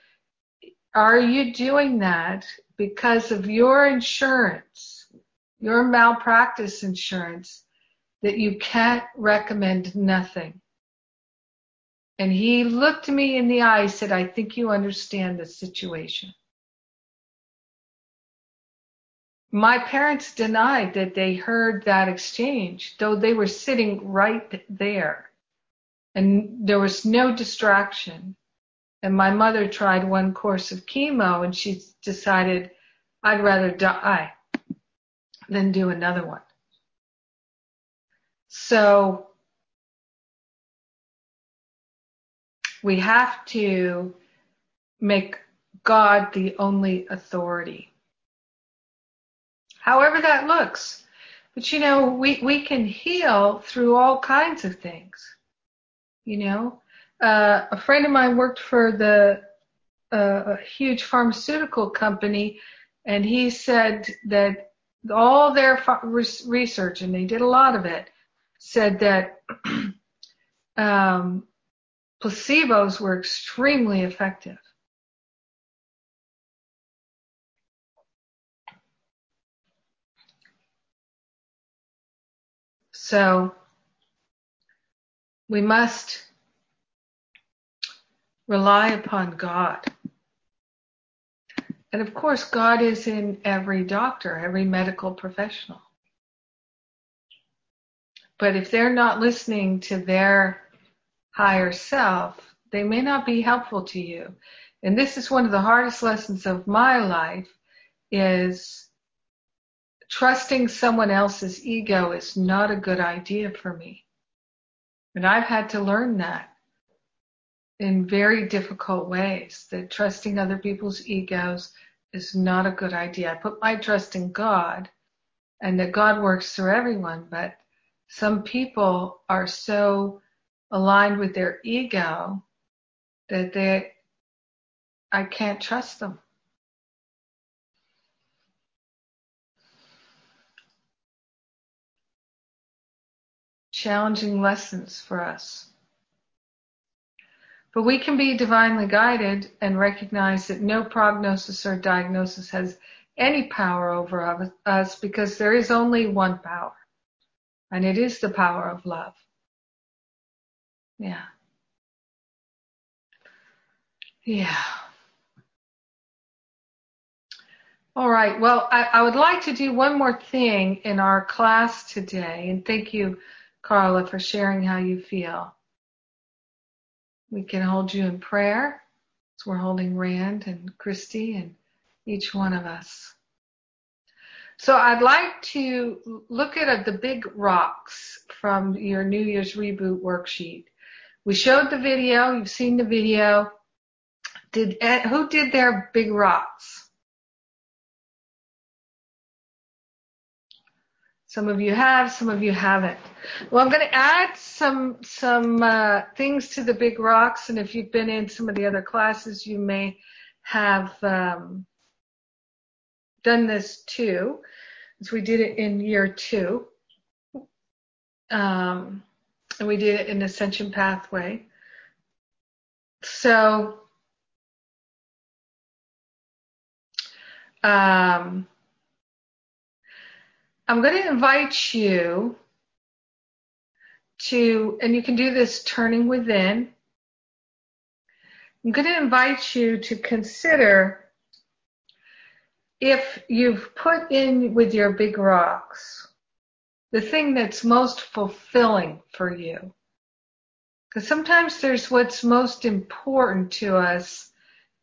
are you doing that because of your insurance, your malpractice insurance, that you can't recommend nothing? And he looked me in the eye and said, I think you understand the situation. My parents denied that they heard that exchange, though they were sitting right there. And there was no distraction. And my mother tried one course of chemo and she decided I'd rather die than do another one. So we have to make God the only authority. However that looks. But you know, we, we can heal through all kinds of things. You know, uh, a friend of mine worked for the uh, a huge pharmaceutical company, and he said that all their research, and they did a lot of it, said that um, placebos were extremely effective. So we must rely upon God. And of course, God is in every doctor, every medical professional. But if they're not listening to their higher self, they may not be helpful to you. And this is one of the hardest lessons of my life is trusting someone else's ego is not a good idea for me. And I've had to learn that in very difficult ways that trusting other people's egos is not a good idea. I put my trust in God and that God works through everyone, but some people are so aligned with their ego that they I can't trust them. Challenging lessons for us. But we can be divinely guided and recognize that no prognosis or diagnosis has any power over us because there is only one power, and it is the power of love. Yeah. Yeah. All right. Well, I, I, would like to do one more thing in our class today, and thank you, Carla, for sharing how you feel. We can hold you in prayer. So we're holding Rand and Christy and each one of us. So I'd like to look at the big rocks from your New Year's reboot worksheet. We showed the video. You've seen the video. Did eh, who did their big rocks? Some of you have, some of you haven't. Well, I'm going to add some some uh, things to the big rocks, and if you've been in some of the other classes, you may have um, done this too, as we did it in year two, um, and we did it in Ascension Pathway. So. Um, I'm going to invite you to, and you can do this turning within. I'm going to invite you to consider if you've put in with your big rocks the thing that's most fulfilling for you. Because sometimes there's what's most important to us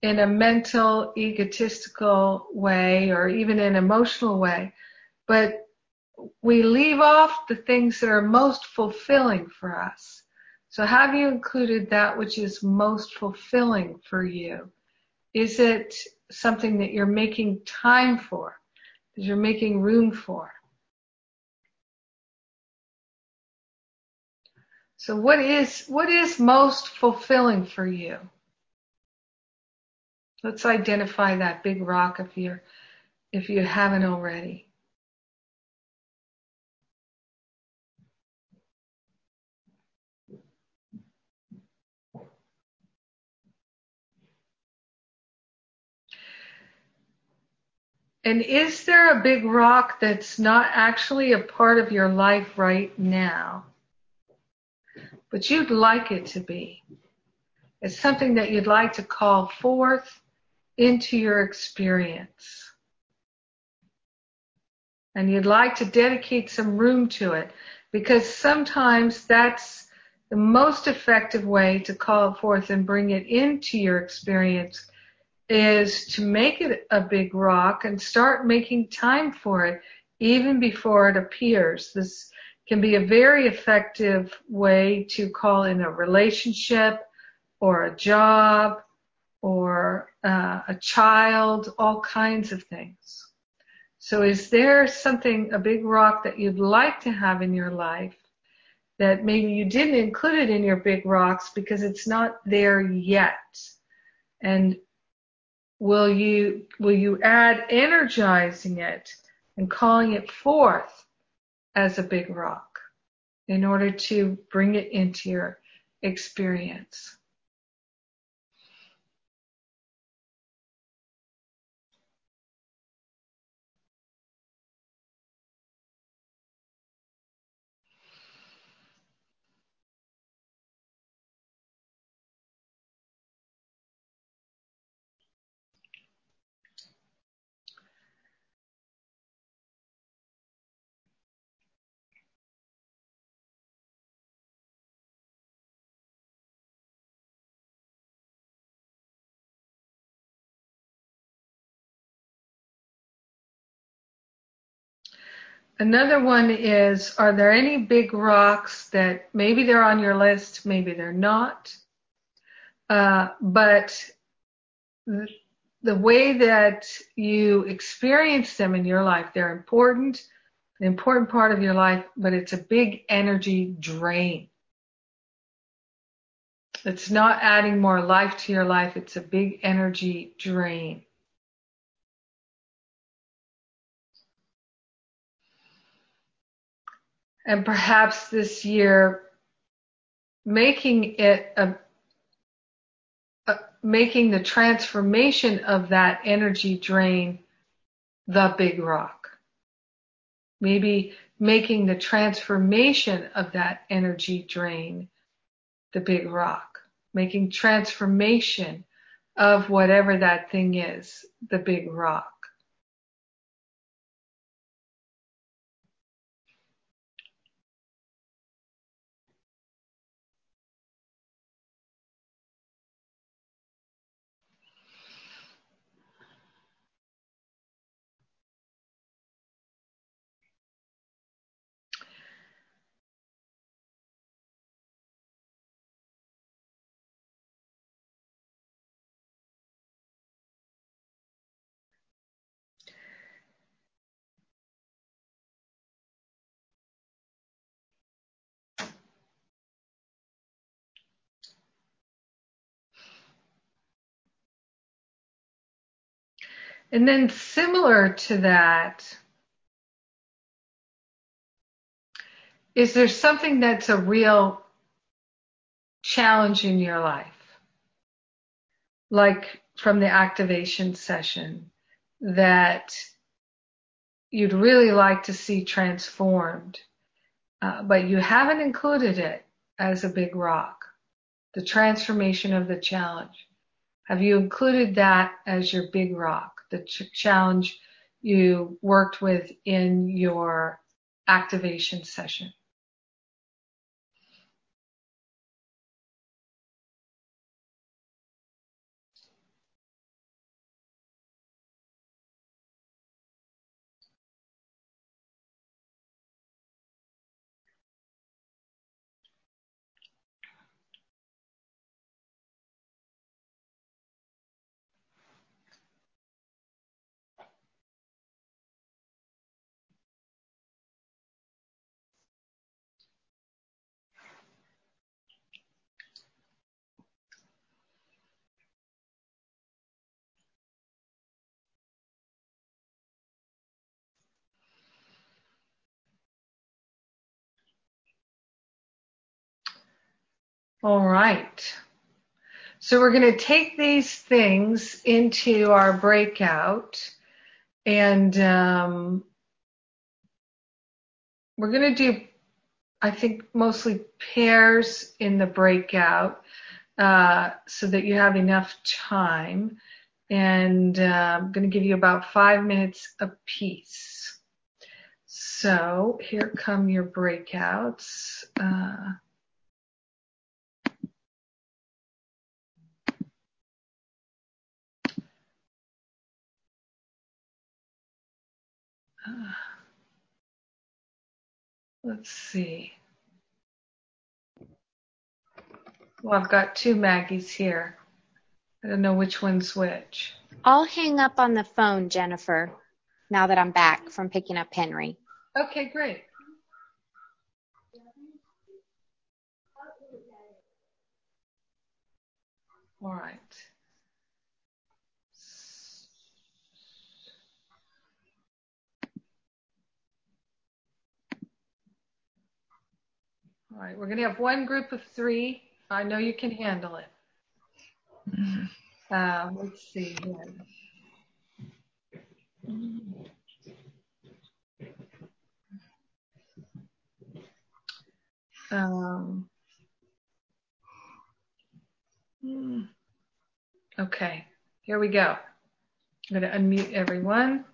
in a mental, egotistical way or even an emotional way. But we leave off the things that are most fulfilling for us. So have you included that which is most fulfilling for you? Is it something that you're making time for? That you're making room for? So what is what is most fulfilling for you? Let's identify that big rock if you're if you haven't already. And is there a big rock that's not actually a part of your life right now? But you'd like it to be. It's something that you'd like to call forth into your experience. And you'd like to dedicate some room to it because sometimes that's the most effective way to call it forth and bring it into your experience is to make it a big rock and start making time for it even before it appears. This can be a very effective way to call in a relationship or a job or uh, a child, all kinds of things. So is there something, a big rock that you'd like to have in your life that maybe you didn't include it in your big rocks because it's not there yet? And will you, will you add energizing it and calling it forth as a big rock in order to bring it into your experience? Another one is, are there any big rocks that maybe they're on your list, maybe they're not, uh, but the way that you experience them in your life, they're important, an important part of your life, but it's a big energy drain. It's not adding more life to your life, it's a big energy drain. And perhaps this year making it a, a, making the transformation of that energy drain the big rock. Maybe making the transformation of that energy drain the big rock. Making transformation of whatever that thing is the big rock. And then similar to that, is there something that's a real challenge in your life? Like from the activation session that you'd really like to see transformed, uh, but you haven't included it as a big rock. The transformation of the challenge. Have you included that as your big rock? The ch- challenge you worked with in your activation session? All right. So we're going to take these things into our breakout and um, we're going to do, I think, mostly pairs in the breakout uh, so that you have enough time. And uh, I'm going to give you about five minutes apiece. So here come your breakouts. Uh, Uh, let's see. Well, I've got two Maggies here. I don't know which one's which. I'll hang up on the phone, Jennifer, now that I'm back from picking up Henry. Okay, great. All right. All right, we're going to have one group of three. I know you can handle it. Mm-hmm. Uh, let's see here. Um, hmm. okay, here we go. I'm going to unmute everyone.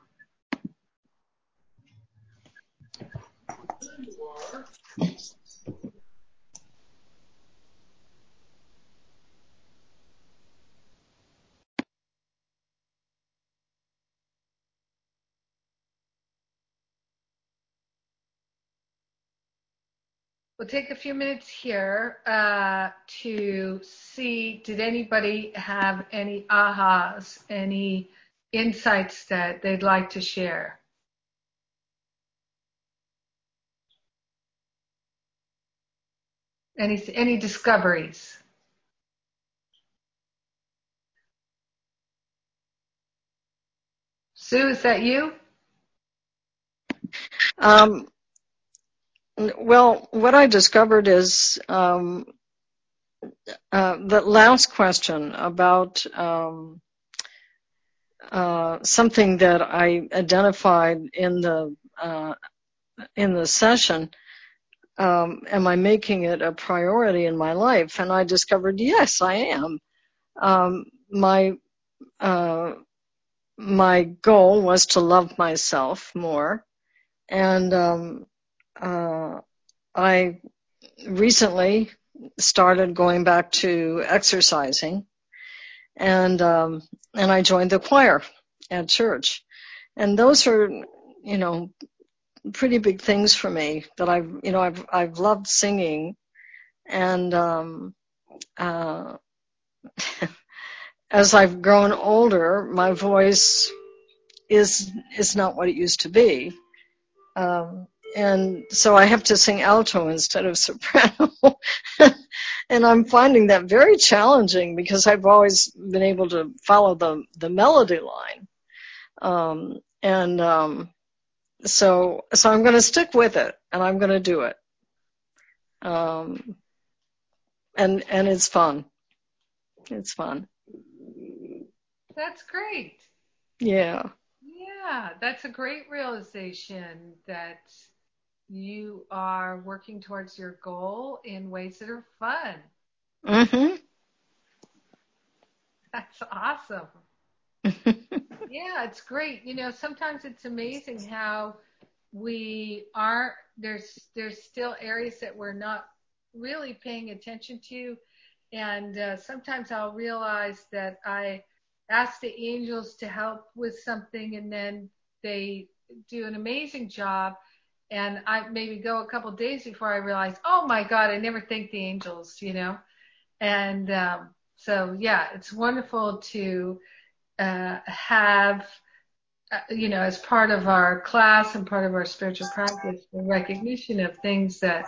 We'll take a few minutes here uh, to see did anybody have any ahas, any insights that they'd like to share? Any any discoveries? Sue, is that you? Um, well, what I discovered is um, uh, the last question about um, uh, something that I identified in the uh, in the session. Um, am I making it a priority in my life? And I discovered yes, I am. Um, my uh, my goal was to love myself more, and um, uh, I recently started going back to exercising, and um, and I joined the choir at church, and those are you know pretty big things for me that I've you know I've I've loved singing, and um, uh, as I've grown older, my voice is is not what it used to be. Um, and so I have to sing alto instead of soprano. and I'm finding that very challenging because I've always been able to follow the, the melody line. Um, and, um, so, so I'm going to stick with it and I'm going to do it. Um, and, and it's fun. It's fun. That's great. Yeah. Yeah. Yeah, that's a great realization that you are working towards your goal in ways that are fun. Mhm. That's awesome. yeah, it's great. You know, sometimes it's amazing how we are there's there's still areas that we're not really paying attention to and uh, sometimes I'll realize that I ask the angels to help with something and then they do an amazing job and I maybe go a couple days before I realize, oh my God, I never thanked the angels, you know? And um, so, yeah, it's wonderful to uh, have, uh, you know, as part of our class and part of our spiritual practice, the recognition of things that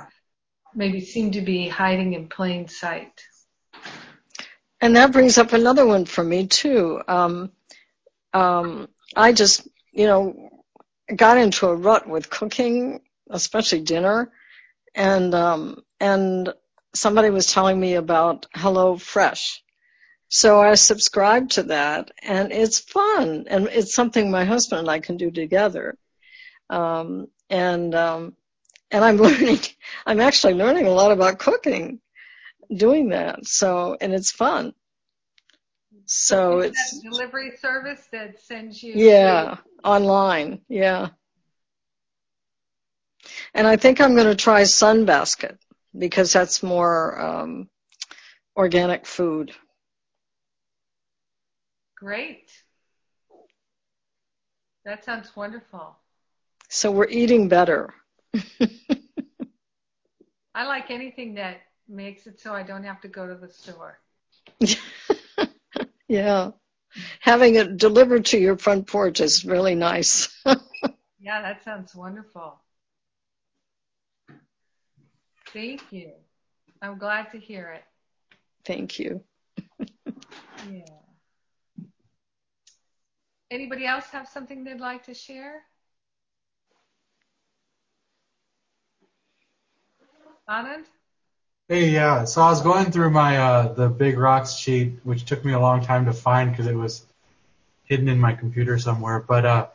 maybe seem to be hiding in plain sight. And that brings up another one for me too. Um, um, I just, you know, got into a rut with cooking, especially dinner, and um, and somebody was telling me about Hello Fresh. So I subscribed to that, and it's fun, and it's something my husband and I can do together. Um, and um, and I'm learning, I'm actually learning a lot about cooking, doing that. So and it's fun. So Is it's delivery service that sends you. Yeah, online. Yeah. And I think I'm going to try Sunbasket because that's more um, organic food. Great. That sounds wonderful. So we're eating better. I like anything that makes it so I don't have to go to the store. yeah. Having it delivered to your front porch is really nice. yeah, that sounds wonderful. Thank you. I'm glad to hear it. Thank you. yeah. Anybody else have something they'd like to share? Anand? Hey, yeah. So I was going through my uh, the big rocks sheet, which took me a long time to find because it was hidden in my computer somewhere. But uh,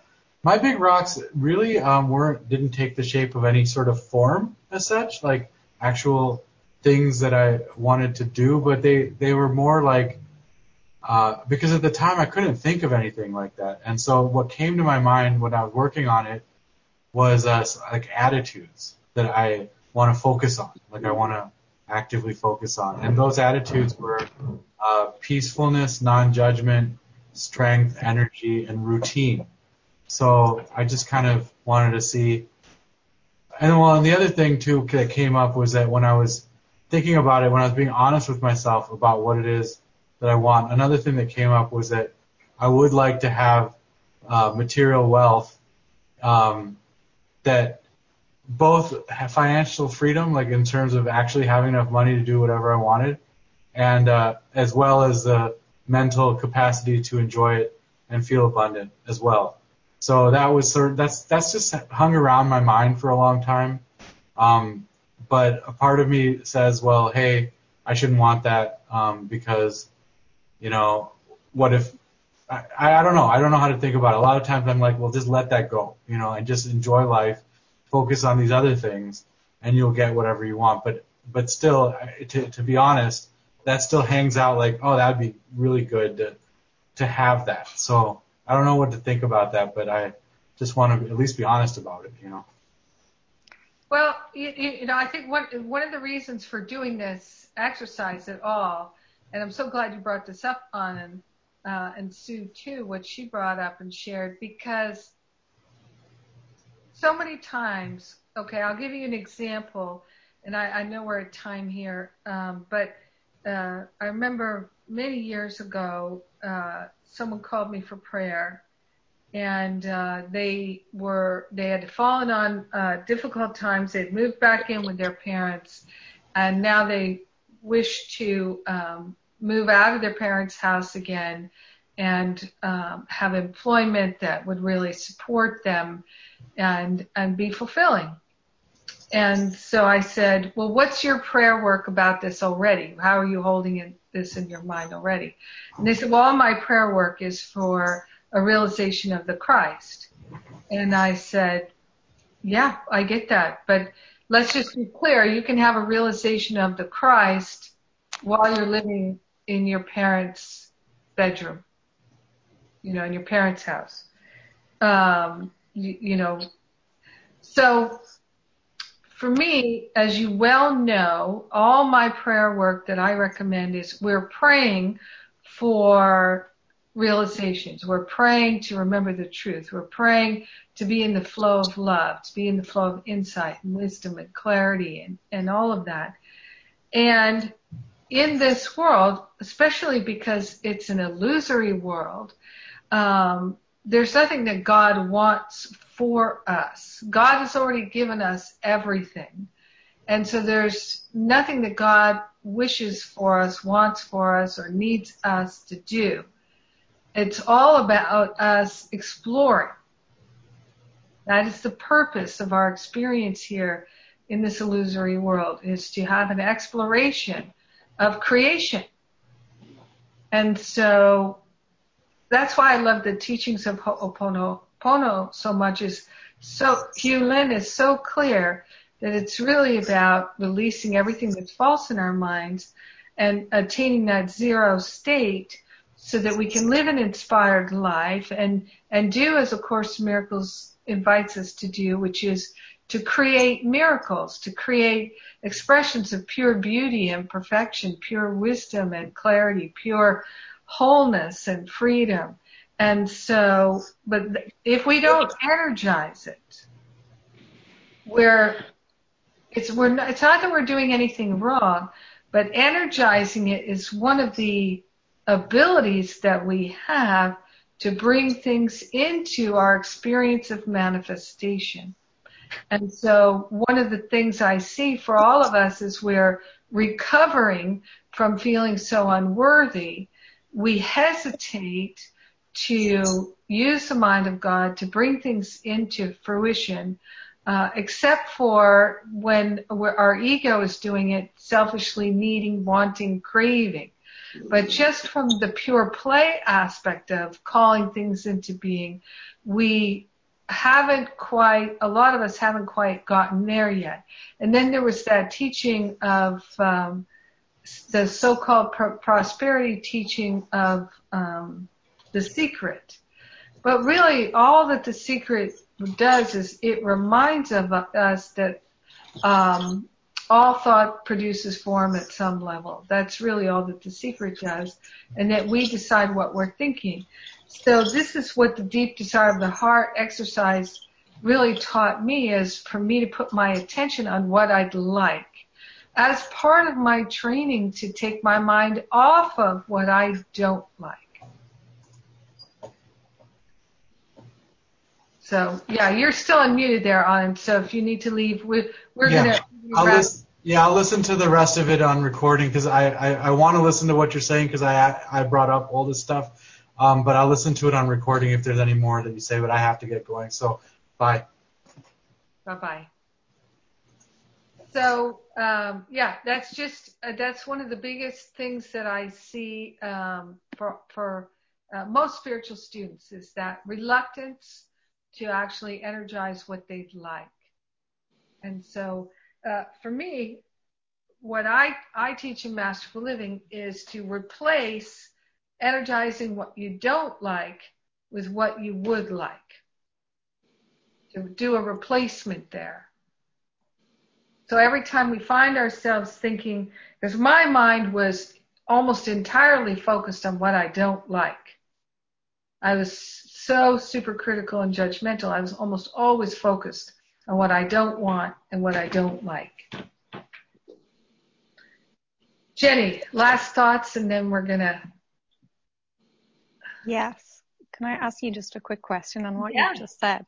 my big rocks really um, weren't didn't take the shape of any sort of form as such, like actual things that I wanted to do. But they they were more like uh, because at the time I couldn't think of anything like that. And so what came to my mind when I was working on it was uh, like attitudes that I want to focus on, like I want to actively focus on. And those attitudes were uh, peacefulness, non-judgment, strength, energy, and routine. So I just kind of wanted to see. And well, and the other thing too that came up was that when I was thinking about it, when I was being honest with myself about what it is that I want, another thing that came up was that I would like to have uh, material wealth um, that both financial freedom, like in terms of actually having enough money to do whatever I wanted, and uh, as well as the mental capacity to enjoy it and feel abundant as well. So that was sort of, that's that's just hung around my mind for a long time. Um, but a part of me says, well, hey, I shouldn't want that um, because, you know, what if I, I don't know. I don't know how to think about it. A lot of times I'm like, well, just let that go, you know, and just enjoy life focus on these other things and you'll get whatever you want. But but still, to to be honest, that still hangs out like, oh, that'd be really good to to have that. So I don't know what to think about that, but I just want to at least be honest about it, you know. Well, you, you know, I think one one of the reasons for doing this exercise at all, and I'm so glad you brought this up on uh, and Sue too, what she brought up and shared, because so many times, okay, I'll give you an example, and I, I know we're at time here, um, but uh, I remember many years ago, uh, someone called me for prayer, and uh, they were they had fallen on uh, difficult times. They'd moved back in with their parents, and now they wish to um, move out of their parents' house again and um, have employment that would really support them and and be fulfilling. And so I said, well, what's your prayer work about this already? How are you holding it, this in your mind already? And they said, well, all my prayer work is for a realization of the Christ. And I said, yeah, I get that. But let's just be clear. You can have a realization of the Christ while you're living in your parents' bedroom, you know, in your parents' house. Um, you, you know, so for me, as you well know, all my prayer work that I recommend is we're praying for realizations. We're praying to remember the truth. We're praying to be in the flow of love, to be in the flow of insight and wisdom and clarity and, and all of that. And in this world, especially because it's an illusory world, um, there's nothing that God wants for us. God has already given us everything. And so there's nothing that God wishes for us, wants for us, or needs us to do. It's all about us exploring. That is the purpose of our experience here in this illusory world, is to have an exploration of creation. And so that's why I love the teachings of Ho'oponopono so much. Is so, Hew Len is so clear that it's really about releasing everything that's false in our minds and attaining that zero state so that we can live an inspired life and, and do as A Course Miracles invites us to do, which is to create miracles, to create expressions of pure beauty and perfection, pure wisdom and clarity, pure wholeness and freedom. And so, but if we don't energize it, we're, it's, we're not, it's not that we're doing anything wrong, but energizing it is one of the abilities that we have to bring things into our experience of manifestation. And so one of the things I see for all of us is we're recovering from feeling so unworthy. We hesitate to use the mind of God to bring things into fruition, uh, except for when our ego is doing it selfishly needing, wanting, craving. But just from the pure play aspect of calling things into being, we haven't quite, a lot of us haven't quite gotten there yet. And then there was that teaching of um, the so-called pro- prosperity teaching of um, the secret. But really, all that the secret does is it reminds of us that um, all thought produces form at some level. That's really all that the secret does, and that we decide what we're thinking. So this is what the deep desire of the heart exercise really taught me is for me to put my attention on what I'd like as part of my training to take my mind off of what I don't like. So yeah, you're still unmuted there, on. So if you need to leave, we're, we're yeah. gonna. I'll listen, yeah, I'll listen to the rest of it on recording because I, I, I want to listen to what you're saying because I I brought up all this stuff, um, but I'll listen to it on recording if there's any more that you say. But I have to get going, so bye. Bye bye. So um, yeah, that's just uh, that's one of the biggest things that I see um, for for uh, most spiritual students is that reluctance to actually energize what they'd like. And so, uh, for me, what I, I teach in Masterful Living is to replace energizing what you don't like with what you would like. To do a replacement there. So every time we find ourselves thinking, because my mind was almost entirely focused on what I don't like. I was so super critical and judgmental. I was almost always focused on what I don't want and what I don't like. Jenny, last thoughts and then we're going to. Yes. Can I ask you just a quick question on what yeah. you just said?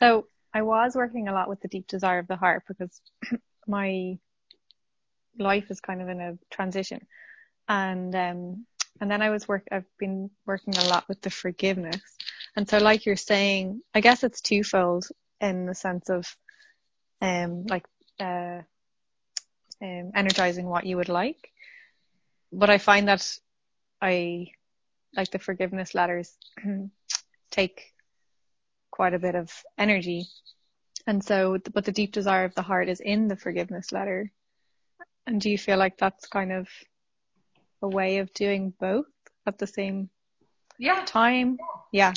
So I was working a lot with the deep desire of the heart because my life is kind of in a transition. And, um, and then I was work, I've been working a lot with the forgiveness and so like you're saying, I guess it's twofold in the sense of, um, like, uh, um, energizing what you would like. But I find that I, like the forgiveness letters, take quite a bit of energy. And so, but the deep desire of the heart is in the forgiveness letter. And do you feel like that's kind of a way of doing both at the same yeah. time? Yeah.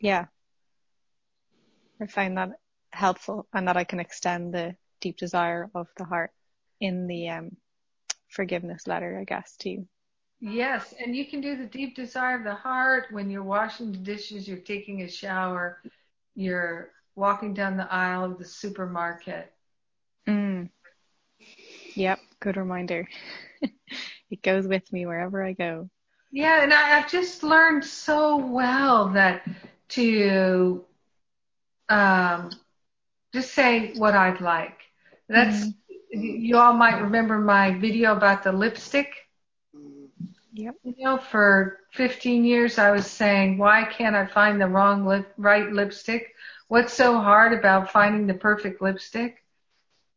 Yeah. I find that helpful and that I can extend the deep desire of the heart in the um, forgiveness letter, I guess, too. Yes, and you can do the deep desire of the heart when you're washing the dishes, you're taking a shower, you're walking down the aisle of the supermarket. Mm. Yep, good reminder. it goes with me wherever I go. Yeah, and I, have just learned so well that to um, just say what I'd like. That's mm-hmm. you all might remember my video about the lipstick. Yep. You know, for 15 years I was saying, why can't I find the wrong lip, right lipstick? What's so hard about finding the perfect lipstick?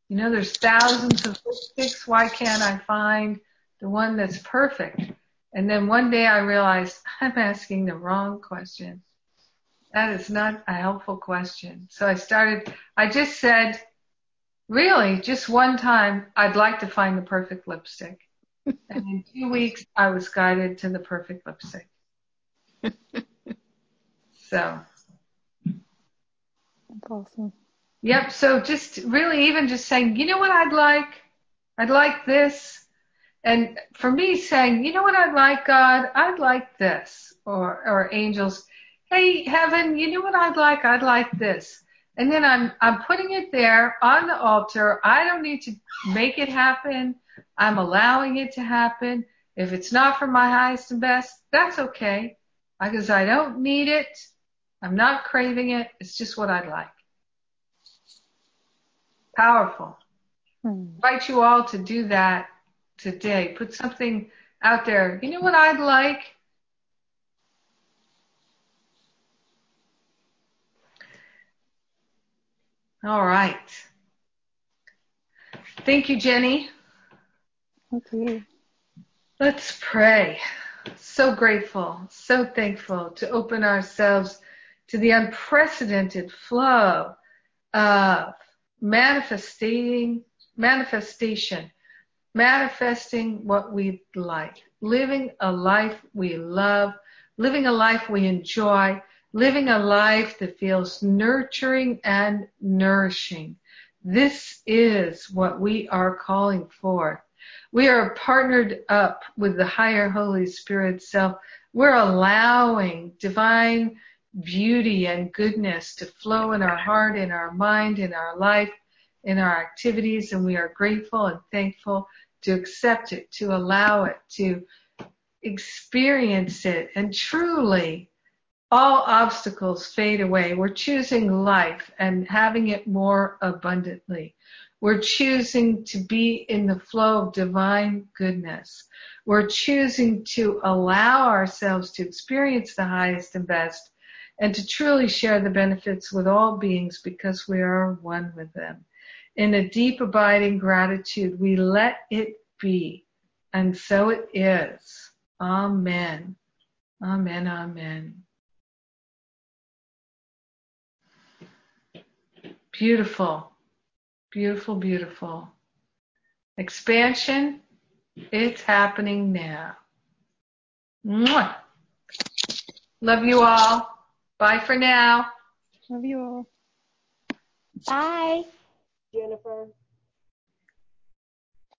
You know, there's thousands of lipsticks. Why can't I find the one that's perfect? And then one day I realized I'm asking the wrong question. That is not a helpful question. So I started, I just said, really, just one time, I'd like to find the perfect lipstick. And in two weeks, I was guided to the perfect lipstick. so. That's awesome. Yep. So just really even just saying, you know what I'd like? I'd like this. And for me saying, you know what I'd like, God? I'd like this. Or, or angels, hey, heaven, you know what I'd like? I'd like this. And then I'm, I'm putting it there on the altar. I don't need to make it happen. I'm allowing it to happen. If it's not for my highest and best, that's okay. Because I don't need it. I'm not craving it. It's just what I'd like. Powerful. Hmm. Invite you all to do that today. Put something out there. You know what I'd like? All right. Thank you, Jenny. You. Let's pray. So grateful, so thankful to open ourselves to the unprecedented flow of manifesting, manifestation, manifesting what we like, living a life we love, living a life we enjoy, living a life that feels nurturing and nourishing. This is what we are calling for. We are partnered up with the higher Holy Spirit self. We're allowing divine beauty and goodness to flow in our heart, in our mind, in our life, in our activities, and we are grateful and thankful to accept it, to allow it, to experience it, and truly all obstacles fade away. We're choosing life and having it more abundantly. We're choosing to be in the flow of divine goodness. We're choosing to allow ourselves to experience the highest and best and to truly share the benefits with all beings because we are one with them. In a deep abiding gratitude, we let it be. And so it is. Amen. Amen. Amen. Beautiful. Beautiful, beautiful. Expansion, it's happening now. Mwah. Love you all. Bye for now. Love you all. Bye. Jennifer.